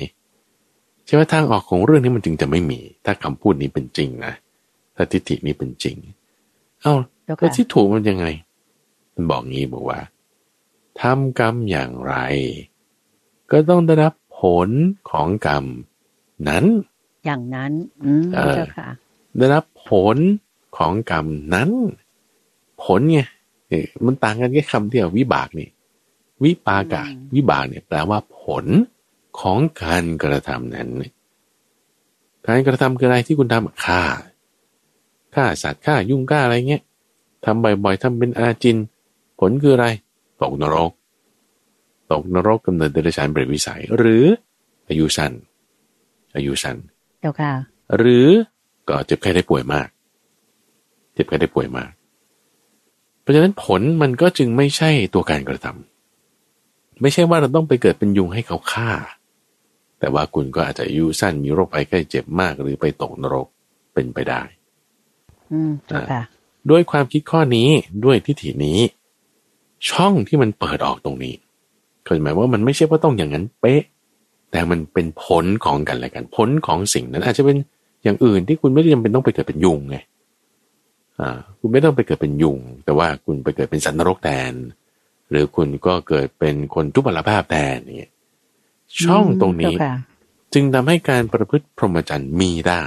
ใช่ไหมทางออกของเรื่องนี้มันจึงจะไม่มี ถ้าคำพูดนี้เป็นจริงนะถ้าทิฏฐินี้เป็นจริง เอ้าแล้วที่ถูกมันยังไง มันบอกงี้บอกว่าทำกรรมอย่างไร ก็ต้องได้รับผลของกรรมนั้น อย่างนั้น อืมเจ้าค่ะ ได้รับผลของกรรมนั้น ผลไงมันต่างกันแค่คำเดียววิบากนี่ วิปากะ วิบากเนี่ยแปลว่าผล ของการกระทำนั้น การกระทำคืออะไรที่คุณทำฆ่าฆ่าสัตว์ฆ่ายุ่งฆ่าอะไรเงี้ยทำบ่อยๆทำเป็นอาจิน ผลคืออะไร ตกนรก ตกนรกกำเนิดเดรัจฉานเปรตวิสัย หรืออายุสั้นอายุสั้นเจ้าค่ะ หรือก็เจ็บไข้ได้ป่วยมาก เจ็บไข้ได้ป่วยมาก เพราะฉะนั้นผลมันก็จึงไม่ใช่ตัวการกระทำไม่ใช่ว่าเราต้องไปเกิดเป็นยุงให้เขาฆ่า แต่ว่าคุณก็อาจจะอายุสั้นมีโรคภัยไข้เจ็บมากหรือไปตกนรกเป็นไปได้ อืมค่ะด้วยความคิดข้อนี้ด้วยทิฏฐินี้ ช่องที่มันเปิดออกตรงนี้เข้าใจไหมว่ามันไม่ใช่ว่าต้องอย่างนั้นเป๊ะ แต่มันเป็นผลของกันและกันผลของสิ่งนั้น อาจจะเป็นอย่างอื่นที่คุณไม่ได้จำเป็นต้องไปเกิดเป็นยุงไงอ่าคุณไม่ต้องไปเกิดเป็นยุง แต่ว่าคุณไปเกิดเป็นสัตว์นรกแทน หรือคุณก็เกิดเป็นคนทุพพลภาพแทนนี่ ช่องตรงนี้ จึงทำให้การประพฤติพรหมจรรย์มีได้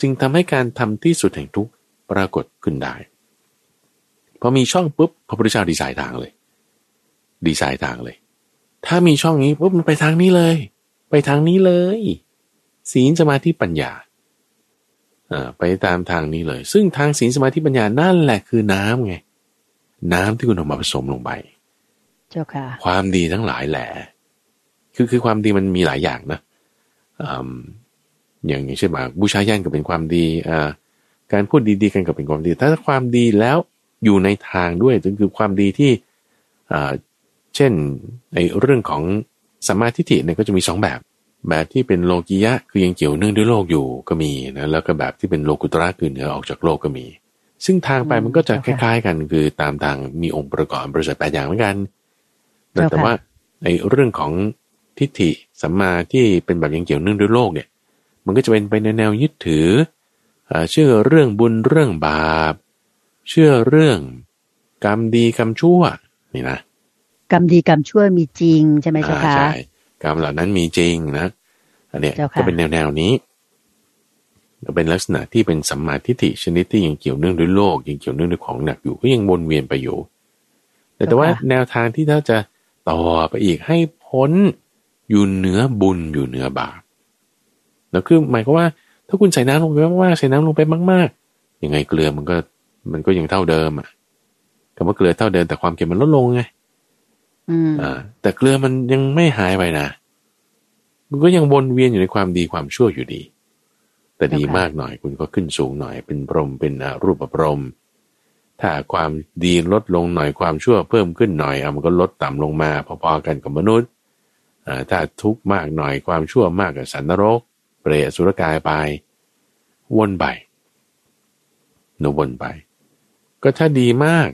จึงทำให้การทำที่สุดแห่งทุกปปรากฏขึ้นได้พอมีช่องปุ๊บพระพุทธเจ้าดีไซน์ทางเลย ดีไซน์ทางเลย ถ้ามีช่องนี้ปุ๊บมันไปทางนี้เลย ไปทางนี้เลย ศีลสมาธิปัญญาไปตามทางนี้เลย ซึ่งทางศีลสมาธิปัญญานั่นแหละคือน้ำไง น้ำที่คุณเอามาผสมลงไป เจ้าค่ะ ความดีทั้งหลายแหละ คือคือความดีมันมีหลายอย่างนะอย่างอย่างเช่นว่าบูชายันก็เป็นความดีการพูดดีๆกันก็เป็นความดี ถ้าความดีแล้วอยู่ในทางด้วยจึงคือความดีที่เช่นในเรื่องของสัมมาทิฏฐิเนี่ยก็จะมีสองแบบ แบบที่เป็นโลกียะคือยังเกี่ยวเนื่องด้วยโลกอยู่ก็มีนะแล้วก็แบบที่เป็นโลกุตระคือเหนือออกจากโลกก็มี ซึ่งทางไปมันก็จะคล้าย ๆ กันคือตามทางมีองค์ประกอบบริษัทแปดอย่างเหมือนกัน แต่ว่าในเรื่องของ ทิฏฐิสัมมาที่เป็นแบบยังเกี่ยวเนื่องด้วยโลกเนี่ย มันก็จะเป็นไปในแนวยึดถือเชื่อเรื่องบุญเรื่องบาป เชื่อเรื่องกรรมดีกรรมชั่วนี่นะกรรมดีกรรมชั่วมีจริงใช่ไหมเจ้าคะใช่กรรมเหล่านั้นมีจริงนะอันนี้ก็เป็นแนวแนวนี้เป็นลักษณะที่เป็นสัมมาทิฏฐิชนิดที่ยังเกี่ยวเนื่องด้วยโลกยังเกี่ยวเนื่องด้วยของหนักอยู่ก็ยังวนเวียนไปอยู่แต่แต่ว่าแนวทางที่ถ้าจะต่อไปอีกให้พ้น อยู่เหนือบุญอยู่เหนือบาปแล้วคือหมายความว่า ถ้าคุณใส่น้ำลงไปมากๆใส่น้ำลงไปมากๆยังไงเกลือมันก็มันก็ยังเท่าเดิมอะคำว่าเกลือเท่าเดิมแต่ความเค็มมันลดลงไงอ่า แต่เกลือมันยังไม่หายไปนะมันก็ยังวนเวียนอยู่ในความดีความชั่วอยู่ดี แต่ดีมากหน่อยคุณก็ขึ้นสูงหน่อย เป็นพรหมเป็นรูปพรหมถ้าความดีลดลงหน่อยความชั่วเพิ่มขึ้นหน่อยเอามันก็ลดต่ำลงมาพอๆกันกับมนุษย์ ถ้าทุกข์มากหน่อยความชั่วมากกับสันนรก เปรตสุรกายไป วนไปหนูวนไป ก็ถ้าดีมาก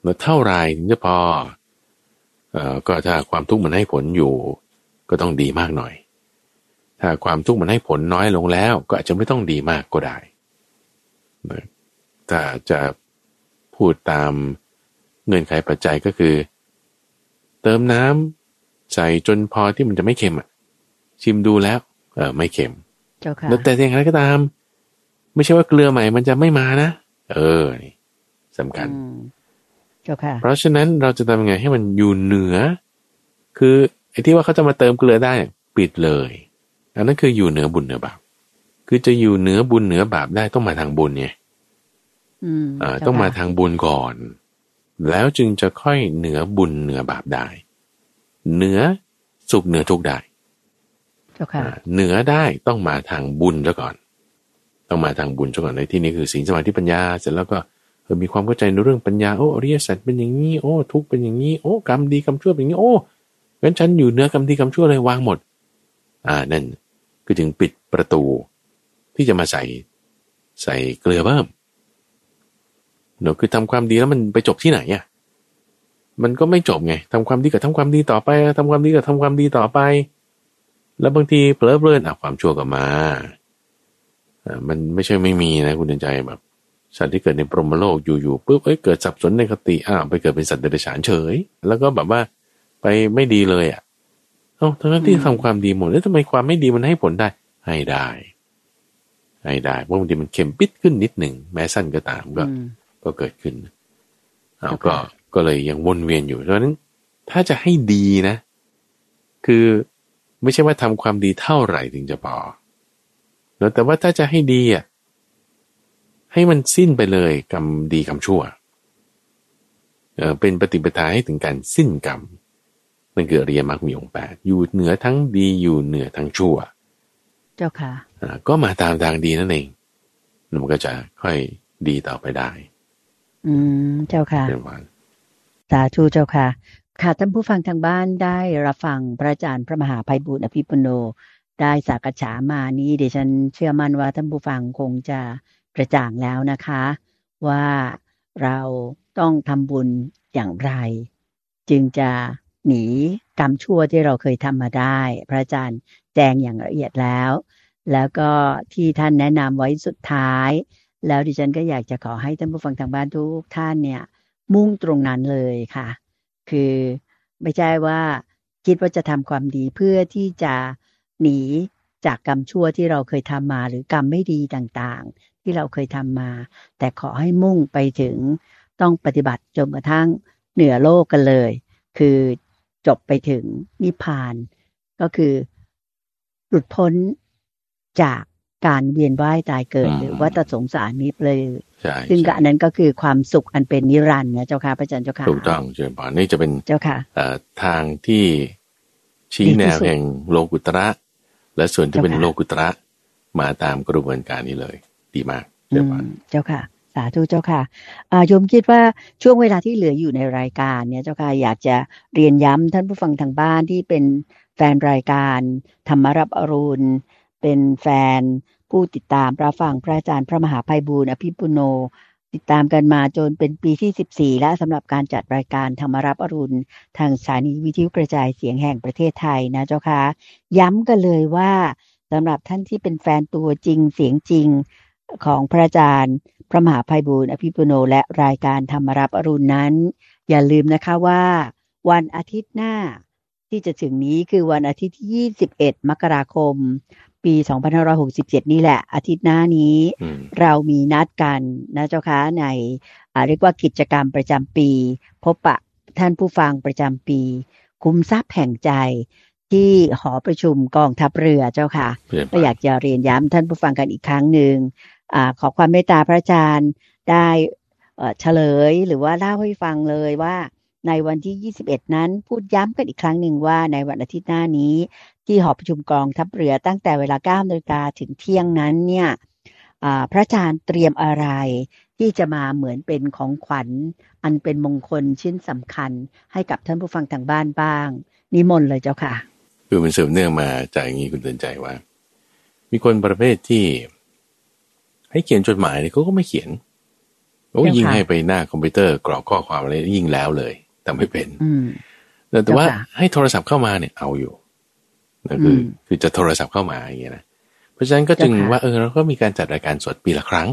เมื่อเท่าไรถึงจะพอเอ่อก็ถ้าความทุกข์มันให้ผลอยู่ ก็ต้องดีมากหน่อย ถ้าความทุกข์มันให้ผลน้อยลงแล้ว ก็อาจจะไม่ต้องดีมากก็ได้ถ้าจะพูดตามเงื่อนไขปัจจัยก็คือ เติมน้ำ ใส่จนพอที่มันจะไม่เค็มอะ ชิมดูแล้ว เออไม่เค็มเจ้าค่ะแต่อย่างไรก็ตาม ไม่ใช่ว่าเกลือใหม่มันจะไม่มานะเออนี่สำคัญเจ้าค่ะเพราะฉะนั้นเราจะทำยังไงให้มันอยู่เหนือ คือไอ้ที่ว่าเขาจะมาเติมเกลือได้ปิดเลยอันนั้นคืออยู่เหนือบุญเหนือบาปคือจะอยู่เหนือบุญเหนือบาปได้ต้องมาทางบุญไงอ่าต้องมาทางบุญก่อน แล้วจึงจะค่อยเหนือบุญเหนือบาปได้ เหนือสุขเหนือทุกได้เหนือได้ต้องมาทางบุญซะก่อน ต้องมาทางบุญซะก่อนในที่นี้คือสิ่งสมาธิปัญญาเสร็จแล้วก็เออมีความเข้าใจในเรื่องปัญญาโอ้อริยสัจเป็นอย่างนี้โอ้ทุกเป็นอย่างนี้โอ้กรรมดีกรรมชั่วเป็นอย่างนี้โอ้งั้นฉันอยู่เหนือกรรมดีกรรมชั่วเลยวางหมด อ่านั่นคือถึงปิดประตู ที่จะมาใส่ใส่เกลือเพิ่มเนาะคือทำความดีแล้วมันไปจบที่ไหนอะ มันก็ไม่จบไงทำความดีกับทำความดีต่อไปทำความดีกับทำความดีต่อไป แล้วบางทีเผลอเพลินอะความชั่วก็มาอ่ามันไม่ใช่ไม่มีนะคุณเดินใจแบบสัตว์ที่เกิดในปรมโลกอยู่ๆปุ๊บเอ้ยเกิดสับสนในคติอ้าวไปเกิดเป็นสัตว์เดรัจฉานเฉย แล้วก็แบบว่าไปไม่ดีเลยอะเอ้าทั้งที่ทำความดีหมดแล้วทำไมความไม่ดีมันให้ผลได้ ให้ได้ให้ได้เพราะบางทีมันเข็มปิดขึ้นนิดหนึ่งแม้สั้นก็ตามก็ ก็เกิดขึ้นเอาก็ ก็เลยยังวนเวียนอยู่เพราะนั้น ถ้าจะให้ดีนะ คือไม่ใช่ว่าทำความดีเท่าไหร่ถึงจะพอแต่ว่าถ้าจะให้ดีอะให้มันสิ้นไปเลยกรรมดีกรรมชั่วเออเป็นปฏิปทาให้ถึงการสิ้นกรรมมันเกิดเรียมักมีองค์แปดอยู่เหนือทั้งดีอยู่เหนือทั้งชั่ว เจ้าค่ะอ่าก็มาตามทางดีนั่นเองมันก็จะค่อยดีต่อไปได้ อืมเจ้าค่ะเป็นวัน สาธุเจ้าค่ะ ค่ะท่านผู้ฟังทางบ้านได้รับฟังพระอาจารย์พระมหาภัยบุญอภิปุโน ได้สักษามานี้เดี๋ยวฉันเชื่อมั่นว่าท่านผู้ฟังคงจะกระจ่างแล้วนะคะ ว่าเราต้องทำบุญอย่างไร จึงจะหนีกรรมชั่วที่เราเคยทำมาได้ พระอาจารย์แจ้งอย่างละเอียดแล้ว แล้วก็ที่ท่านแนะนำไว้สุดท้าย แล้วดิฉันก็อยากจะขอให้ท่านผู้ฟังทางบ้านทุกท่านเนี่ย มุ่งตรงนั้นเลยค่ะ คือไม่ใช่ว่าคิดว่าจะทำความดีเพื่อที่จะหนีจากกรรมชั่วที่เราเคยทำมา หรือกรรมไม่ดีต่างๆ ที่เราเคยทำมา แต่ขอให้มุ่งไปถึงต้องปฏิบัติจนกระทั่งเหนือโลกกันเลย คือจบไปถึงนิพพาน ก็คือหลุดพ้นจาก การเวียนว่ายตายเกิด หรือว่าตสงสารนี้เลยใช่ซึ่งก็ใช่อันนั้นก็คือความสุขอันเป็นนิรันดร์นะเจ้าค่ะพระอาจารย์เจ้าค่ะถูกต้องเชิญพรนี่จะเป็นเจ้าค่ะเอ่อทางที่ชี้ดีที่แนวสุดแห่งโลกุตระ และส่วนที่เจ้าเป็นค่ะโลกุตระมาตามกระบวนการนี้เลย ดีมากอืเชิญพมรเจ้าค่ะสาธุเจ้าค่ะอ่าโยมคิดว่าช่วงเวลาที่เหลืออยู่ในรายการเนี่ยเจ้าค่ะอยากจะเรียนย้ำท่านผู้ฟังทางบ้านที่เป็นแฟนรายการธรรมรับอรุณ เป็นแฟนผู้ติดตามรับฟังพระอาจารย์พระมหาภัยบูร์อภิปุโน ติดตามกันมาจนเป็นปีที่ 14 และสำหรับการจัดรายการธรรมรับอรุณ ทางสถานีวิทยุกระจายเสียงแห่งประเทศไทยนะเจ้าค่ะย้ำกันเลยว่าสำหรับท่านที่เป็นแฟนตัวจริงเสียงจริงของพระอาจารย์ พระมหาภัยบูร์อภิปุโน และรายการธรรมรับอรุณนั้น อย่าลืมนะคะว่า วันอาทิตย์หน้าที่จะถึงนี้คือวันอาทิตย์ที่ 21 มกราคม ปี 2567 นี่แหละ อาทิตย์หน้านี้อืมเรามีนัดกันนะเจ้าคะในอ่าเรียกว่ากิจกรรมประจำปี พบปะท่านผู้ฟังประจำปี คุ้มทรัพย์แห่งใจที่หอประชุมกองทัพเรือเจ้าค่ะเชิญพก็รอยากจะเรียนย้ำท่านผู้ฟังกันอีกครั้งหนึ่งอาขอความเมตตาพระอาจารย์ได้เอ่อเฉลยหรือว่าเล่าให้ฟังเลยว่า ในวันที่ 21 นั้น พูดย้ำกันอีกครั้งหนึ่งว่าในวันอาทิตย์หน้านี้ ที่หอประชุมกองทัพเรือตั้งแต่เวลา9นาฬิกาถึงเที่ยงนั้นเนี่ยอ่าพระอาจารย์เตรียมอะไรที่จะมาเหมือนเป็นของขวัญ อันเป็นมงคลชิ้นสำคัญ ให้กับท่านผู้ฟังทางบ้านบ้าง นิมนต์เลยเจ้าค่ะ คือมันสืบเนื่องมาจากอย่างนี้คุณเตือนใจว่า มีคนประเภทที่ ให้เขียนจดหมายเนี่ยเขาก็ไม่เขียนเขาก็เจ้าค่ะยิงให้ไปหน้าคอมพิวเตอร์กรอกข้อความอะไรยิงแล้วเลย แต่ไม่เป็นอืมแต่แต่ว่าเจ้าค่ะให้โทรศัพท์เข้ามาเนี่ยเอาอยู่นะคืออมคือจะโทรศัพท์เข้ามาอย่างเงี้ยนะเพราะฉะนั้นก็จึงเจ้าค่ะว่าเออเราก็มีการจัดรายการสดปีละครั้ง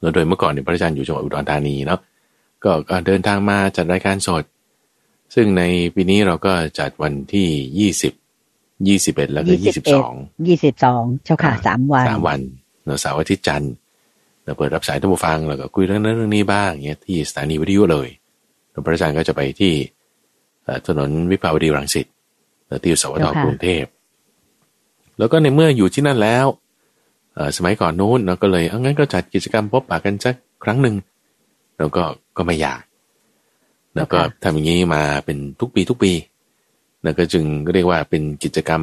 แล้วโดยเมื่อก่อนเนี่ยพระอาจารย์อยู่จังหวัดอุดรธานีเนาะก็ก็เดินทางมาจัดรายการสด ซึ่งในปีนี้เราก็จัดวันที่ยี่สิบยี่สิบเอ็ดแล้วก็ยี่สิบสองยี่สิบสองเจ้าค่ะสามวันสามวันเนอะเสาร์อาทิตย์จันทร์เราเปิดรับสายท่านผู้ฟังแล้วก็คุยเรื่องนั้นเรื่องนี้บ้างเงี้ยที่สถานีวิทยุเลยแล้ว พระอาจารย์ก็จะไปที่เอ่อถนนวิภาวดีรังสิตเอ่อที่สวทเจ้าค่ะกรุงเทพ แล้วก็ในเมื่ออยู่ที่นั่นแล้วเอ่อสมัยก่อนนู้นเราก็เลยเอางั้นก็จัดกิจกรรมพบปะกันสักครั้งหนึ่งแล้วก็ก็ไม่อยาก แล้วก็ทำอย่างนี้มาเป็นทุกปีทุกปีแล้วก็จึงเรียกว่าเป็นกิจกรรม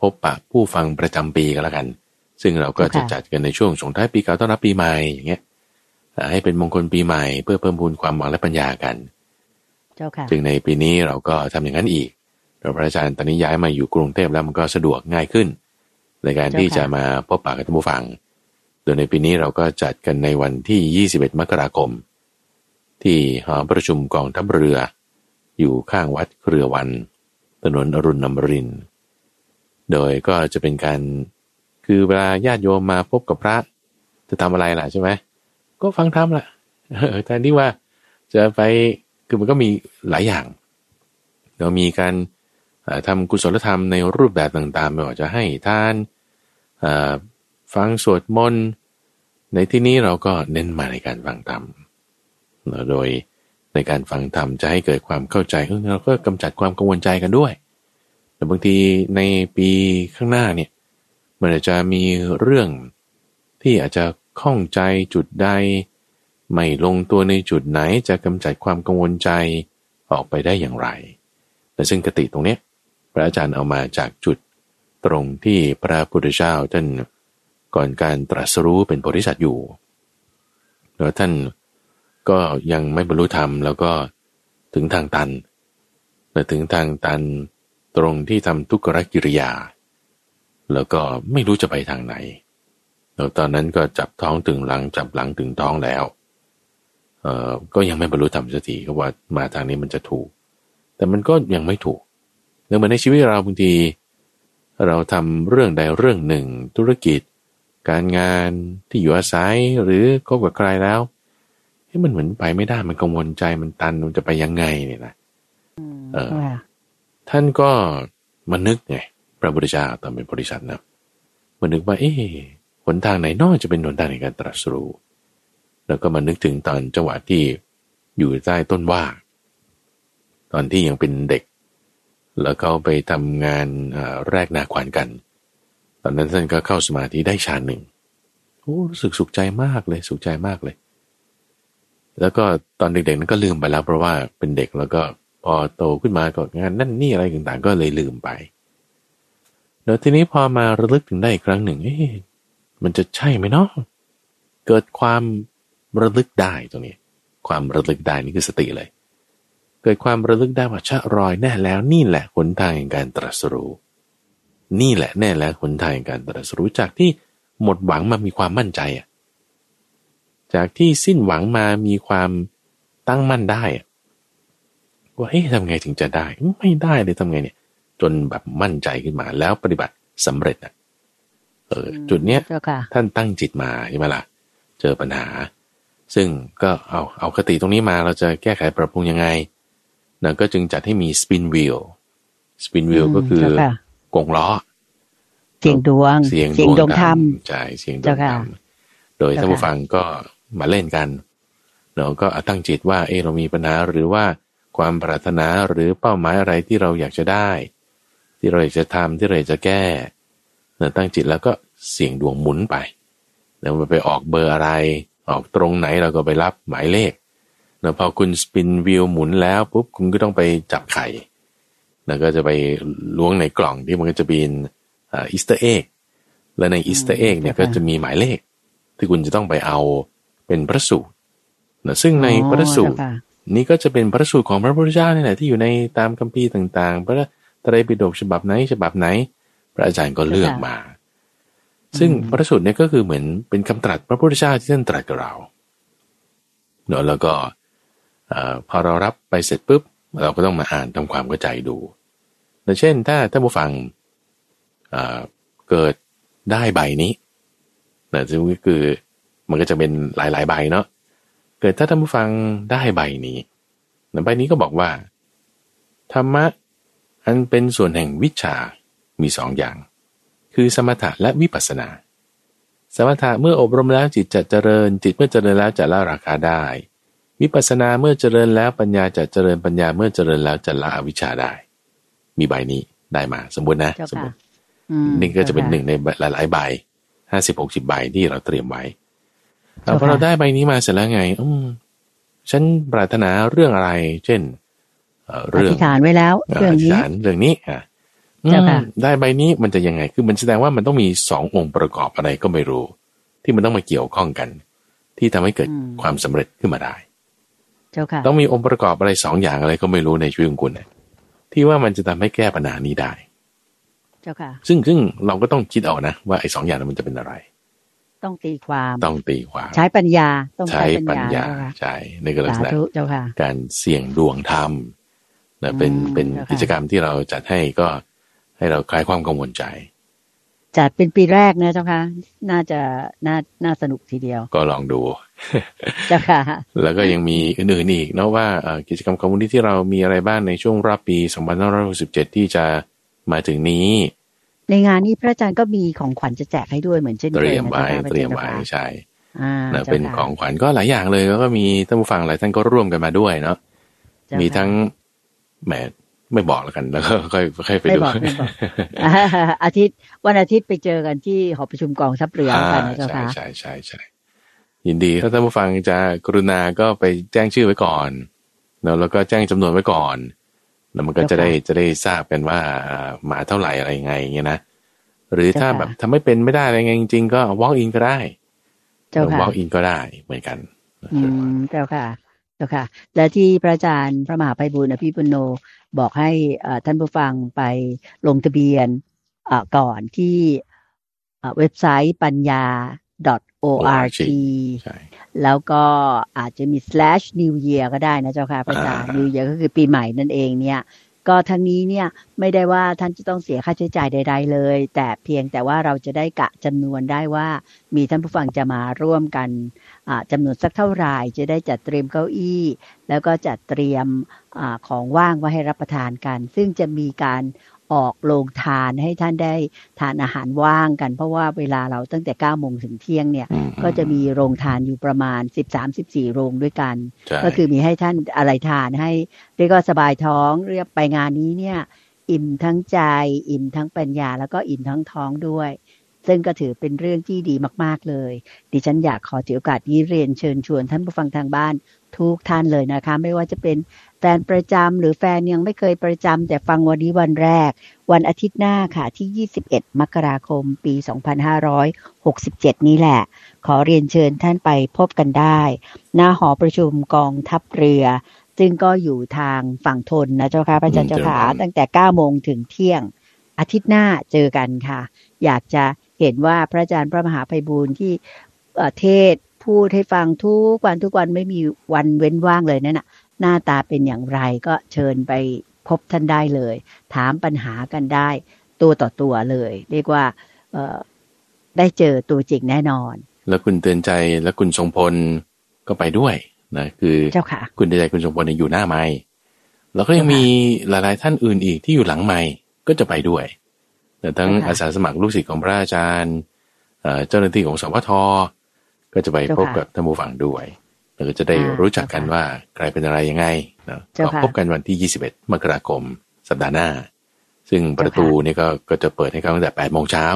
พบปะผู้ฟังประจำปีก็แล้วกัน ซึ่งเราก็จะค่ะจัดกันในช่วงส่งท้ายปีเก่าต้อนรับปีใหม่อย่างเงี้ยอ่าให้เป็นมงคลปีใหม่เพื่อเพิ่มพูนความหวังและปัญญากันเจ้าค่ะจึงในปีนี้เราก็ทำอย่างนั้นอีกเราพระอาจารย์ตอนนี้ย้ายมาอยู่กรุงเทพแล้วมันก็สะดวกง่ายขึ้น ในการที่จะมาพบปะกับท่านผู้ฟัง โดยในปีนี้เราก็จัดกันในวันที่ 21 มกราคม ที่หอประชุมกองทัพเรือ อยู่ข้างวัดเครือวัน ถนนอรุณนมรินทร์โดยก็จะเป็นการคือเวลาญาติโยมมาพบกับพระ จะทำอะไรล่ะใช่ไหมก็ฟังธรรมล่ะแทนที่ว่าจะไป คือมันก็มีหลายอย่าง เรามีการเอ่อทำกุศลธรรมในรูปแบบต่างๆไม่ว่าจะให้ทานฟังสวดมนต์ในที่นี้เราก็เน้นมาในการฟังธรรมโดยในการฟังธรรมจะให้เกิดความเข้าใจเออเราก็กำจัดความกังวลใจกันด้วย แต่บางทีในปีข้างหน้าเนี่ยมันอาจจะมีเรื่องที่อาจจะข้องใจจุดใด ไม่ลงตัวในจุดไหนจะกำจัดความกังวลใจออกไปได้อย่างไรและซึ่งกติตรงเนี้ยพระอาจารย์เอามาจากจุดตรงที่พระพุทธเจ้าท่านก่อนการตรัสรู้เป็นโพธิสัตว์อยู่แล้วท่านก็ยังไม่บรรลุธรรมแล้วก็ถึงทางตันและถึงทางตันตรงที่ทำทุกขกิริยา แล้วก็ไม่รู้จะไปทางไหนแล้วตอนนั้นก็จับท้องถึงหลังจับหลังถึงท้องแล้ว ก็ยังไม่บรรลุธรรมสักทีก็ว่ามาทางนี้มันจะถูก แต่มันก็ยังไม่ถูกเนื่องมาในชีวิตเราบางทีเราทำเรื่องใดเรื่องหนึ่ง ธุรกิจ การงานที่อยู่อาศัยหรือคบกับใครแล้วเฮ้ยมันเหมือนไปไม่ได้มันกังวลใจมันตันมันจะไปยังไงเนี่ยนะเออค่ะท่านก็มานึกไงพระพุทธเจ้าตอนเป็นบริษัทนะมานึกว่า เอ๊ะหนทางไหนนอกจะเป็นหนทางในการตรัสรู้ แล้วก็มานึกถึงตอนจังหวะที่อยู่ใต้ต้นว่า ตอนที่ยังเป็นเด็ก แล้วเขาไปทำงานแรกนาขวานกัน ตอนนั้นท่านก็เข้าสมาธิได้ฌานหนึ่งโอ้รู้สึกสุขใจมากเลยสุขใจมากเลย แล้วก็ตอนเด็กๆนั้นก็ลืมไปแล้ว เพราะว่าเป็นเด็กแล้วก็พอโตขึ้นมาก็งานนั่นนี่อะไรต่างๆ ก็เลยลืมไปแล้วทีนี้พอมาระลึกถึงได้อีกครั้งหนึ่งเอ๊ะมันจะใช่ไหมเนาะเกิดความ ระลึกได้ตรงนี้ ความระลึกได้นี่คือสติเลย เกิดความระลึกได้ว่าชะรอยแน่แล้วนี่แหละหนทางแห่งการตรัสรู้นี่แหละแน่แล้วหนทางแห่งการตรัสรู้จากที่หมดหวังมามีความมั่นใจอะจากที่สิ้นหวังมามีความตั้งมั่นได้อะว่าเฮ้ยทำไงถึงจะได้ ไม่ได้เลยทำไงเนี่ย จนแบบมั่นใจขึ้นมาแล้วปฏิบัติสำเร็จอะเออ จุดเนี้ยท่านตั้งจิตมาใช่ไหมล่ะ เจอปัญหา ซึ่งก็เอาเอาคติตรงนี้มาเราจะแก้ไขปรับปรุงยังไงนะก็จึงจัดให้มีสปินวิลสปินวิลก็คือกงล้อ เสียงดวง เสียงดวงธรรมใช่เสียงดวงธรรมโดยท่านผู้ฟังก็มาเล่นกัน เราก็ตั้งจิตว่า เออเรามีปัญหาหรือว่าความปรารถนาหรือเป้าหมายอะไรที่เราอยากจะได้ ที่เราอยากจะทำที่เราจะแก้เราตั้งจิตแล้วก็เสี่ยงดวงหมุนไปแล้วไปออกเบอร์อะไร ออกตรงไหนเราก็ไปรับหมายเลข แล้วพอคุณสปินวิวหมุนแล้วปุ๊บคุณก็ต้องไปจับไข่ แล้วก็จะไปล้วงในกล่องที่มันก็จะเป็น Easter egg และใน Easter egg เนี่ยก็จะมีหมายเลข ที่คุณจะต้องไปเอาเป็นพระสูตรนะซึ่งในพระสูตรนี่ก็จะเป็นพระสูตรของพระพุทธเจ้านี่แหละที่อยู่ในตามคัมภีร์ต่างๆ พระไตรปิฎกฉบับไหนฉบับไหน พระอาจารย์ก็เลือกมา ซึ่งพระสูตรเนี่ยก็คือเหมือนเป็นคำตรัสพระพุทธเจ้าที่ท่านตรัสกับเราเนาะแล้วก็พอเรารับไปเสร็จปุ๊บเราก็ต้องมาอ่านทำความเข้าใจดูเช่น ถ้าท่านผู้ฟังเกิดได้ใบนี้นะซึ่งก็คือมันก็จะเป็นหลาย ๆ ใบเนาะเกิดถ้าท่านผู้ฟังได้ใบนี้ใบนี้ก็บอกว่า ธรรมะอันเป็นส่วนแห่งวิชามีสองอย่าง คือสมถะและวิปัสสนา สมถะเมื่ออบรมแล้วจิตจะเจริญ จิตเมื่อเจริญแล้วจะละราคาได้ วิปัสสนาเมื่อเจริญแล้วปัญญาจะเจริญปัญญาเมื่อเจริญแล้วจะละอวิชชาได้ มีใบนี้ได้มาสมบูรณ์นะสมบูรณ์นี่ก็จะเป็นหนึ่งในหลายๆใบห้าสิบหกสิบใบที่เราเตรียมไว้พอเราได้ใบนี้มาเสร็จแล้วไง อืมฉันปรารถนาเรื่องอะไร เช่นเรื่องอธิษฐานไว้แล้ว เรื่องนี้เรื่องนี้อะ ได้ใบนี้มันจะยังไง คือมันแสดงว่ามันต้องมีสององค์ประกอบอะไรก็ไม่รู้ ที่มันต้องมาเกี่ยวข้องกัน ที่ทำให้เกิดความสำเร็จขึ้นมาได้ เจ้าค่ะ ต้องมีองค์ประกอบอะไรสองอย่างอะไรก็ไม่รู้ในชีวิตของคุณนที่ว่ามันจะทำให้แก้ปัญหานี้ได้จ้าค่ะ ซึ่งซึ่งเราก็ต้องคิดเอานะว่าไอ้สองอย่างนั้นมันจะเป็นอะไร ต้องตีความ ต้องตีความ ใช้ปัญญา ต้องใช้ปัญญา ใช่ในกรณีการเสี่ยงดวงธรรมนะเป็นเป็นกิจกรรมที่เราจัดให้ก็ ให้เราคลายความกังวลใจ จัดเป็นปีแรกนะเจ้าค่ะ น่าจะน่าน่าสนุกทีเดียว ก็ลองดูเจ้าค่ะ แล้วก็ยังมีอื่นๆอีกนะว่ากิจกรรมของมูลนิธิที่เรามีอะไรบ้างในช่วงรอบปี2567 ที่จะมาถึงนี้ ในงานนี้พระอาจารย์ก็มีของขวัญจะแจกให้ด้วยเหมือนเช่นเตรียมไว้เตรียมไว้ใช่เป็นของขวัญก็หลายอย่างเลยแล้วก็มีท่านผู้ฟังหลายท่านก็ร่วมกันมาด้วยเนาะมีทั้งแหม ไม่บอกแล้วกันแล้วก็ค่อยค่อยไปดูอาทิตย์วันอาทิตย์ไปเจอกันที่หอประชุมกองทัพเรือกันนะเจ้าค่ะใช่ใช่ใช่ยินดีถ้าท่านผู้ฟังจะกรุณาก็ไปแจ้งชื่อไว้ก่อนแล้วก็แจ้งจำนวนไว้ก่อน แล้วมันก็จะได้จะได้ทราบกันว่ามาเท่าไหร่อะไรยังไงอย่างเงี้ยนะหรือถ้าแบบทำไม่เป็นไม่ได้อะไรไงจริงๆก็ walk in ก็ได้เจ้าค่ะ walk in ก็ได้เหมือนกันอืมเจ้าค่ะเจ้าค่ะ และที่พระอาจารย์พระมหาไพบุญอภิปุโน บอกให้ท่านผู้ฟังไปลงทะเบียนก่อนที่เว็บไซต์ปัญญา .org แล้วก็อาจจะมี slash new year ก็ได้นะเจ้าค่ะพระอาจารย์ new year ก็คือปีใหม่นั่นเองเนี่ย ก็ทั้งนี้เนี่ยไม่ได้ว่าท่านจะต้องเสียค่าใช้จ่ายใด ๆ เลย แต่เพียงแต่ว่าเราจะได้กะจำนวนได้ว่า มีท่านผู้ฟังจะมาร่วมกันจำนวนสักเท่าไหร่จะได้จัดเตรียมเก้าอี้ แล้วก็จัดเตรียมอของว่างไว้ให้รับประทานกัน ซึ่งจะมีการ ออกโรงทานให้ท่านได้ทานอาหารว่างกัน เพราะว่าเวลาเราตั้งแต่เก้าโมงถึงเที่ยงเนี่ยอืมก็จะมีโรงทานอยู่ประมาณสิบสามสิบสี่โรงด้วยกันใช่ก็คือมีให้ท่านอะไรทานให้เรียกว่าสบายท้องเรียกไปงานนี้เนี่ยอิ่มทั้งใจ อิ่มทั้งปัญญา แล้วก็อิ่มทั้งท้องด้วย ซึ่งก็ถือเป็นเรื่องที่ดีมาก ๆ เลย ดิฉันอยากขอถือโอกาสนี้เรียนเชิญชวนท่านผู้ฟังทางบ้าน ทุกท่านเลยนะคะ ไม่ว่าจะเป็นแฟนประจำหรือแฟนยังไม่เคยประจำแต่ฟังวันนี้วันแรก วันอาทิตย์หน้าค่ะที่ 21 มกราคม ปี 2567 นี้แหละ ขอเรียนเชิญท่านไปพบกันได้ หน้าหอประชุมกองทัพเรือ ซึ่งก็อยู่ทางฝั่งทนนะเจ้าค่ะพระอาจารย์เจ้าขาตั้งแต่ 9 โมงถึงเที่ยง อาทิตย์หน้าเจอกันค่ะ อยากจะเห็นว่าพระอาจารย์พระมหาไพบูลย์ที่เอ่อเทศน์ พูดให้ฟังทุกวันทุกวันไม่มีวันเว้นว่างเลยนั่นน่ะหน้าตาเป็นอย่างไรก็เชิญไปพบท่านได้เลย ถามปัญหากันได้ ตัวต่อตัวเลย เรียกว่าเอ่อได้เจอตัวจริงแน่นอน แล้วคุณเตือนใจและคุณทรงพลก็ไปด้วยนะคือเจ้าค่ะ คุณเตือนใจคุณทรงพลเนี่ยอยู่หน้าไม้แล้วก็ยังเจ้าค่ะมีหลายๆท่านอื่นอีกที่อยู่หลังไม้ก็จะไปด้วยแต่ทั้งเจ้าค่ะอาสาสมัครลูกศิษย์ของพระอาจารย์เอ่อเจ้าหน้าที่ของสวท ก็จะไปเจ้าพบค่ะกับท่านผู้ฟังด้วยแล้วก็จะได้อ่ารู้จักกันเจ้าค่ะว่าใครเป็นอะไรยังไงนะเจ้าก็ค่ะพบกันวันที่ 21 มกราคม สัปดาห์หน้า ซึ่งประตูนี่ก็ก็จะเปิดให้เข้าตั้งแต่8โมงเช้า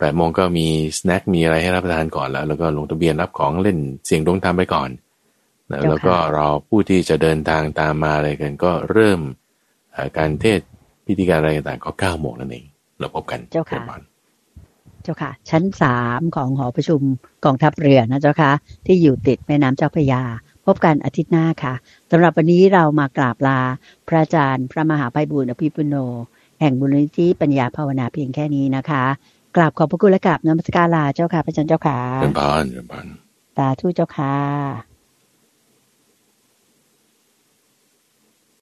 แปดโมงก็มีสแน็ค มีอะไรให้รับประทานก่อนแล้ว แล้วก็ลงทะเบียนรับของเล่นเสียงดวงธรรมไปก่อนนะเจ้าค่ะแล้วก็รอผู้ที่จะเดินทางตามมาอะไรกัน ก็เริ่มเอ่อการเทศน์พิธีการอะไรต่างๆก็9โมงนั่นเองเราพบกันเจ้าค่ะ เรียบร้อยเจ้าค่ะ ชั้นสามของหอประชุมกองทัพเรือนะเจ้าค่ะที่อยู่ติดแม่น้ำเจ้าพระยา พบกันอาทิตย์หน้าค่ะสำหรับวันนี้เรามากราบลา พระอาจารย์ พระมหาไพบูลย์อภิปุโน แห่งบุญนิธิปัญญาภาวนาเพียงแค่นี้นะคะกราบขอบพระคุณและกราบนมัสการลาเจ้าค่ะพระอาจารย์เจ้าค่ะเป็นพานเป็นพานสาธุเจ้าค่ะ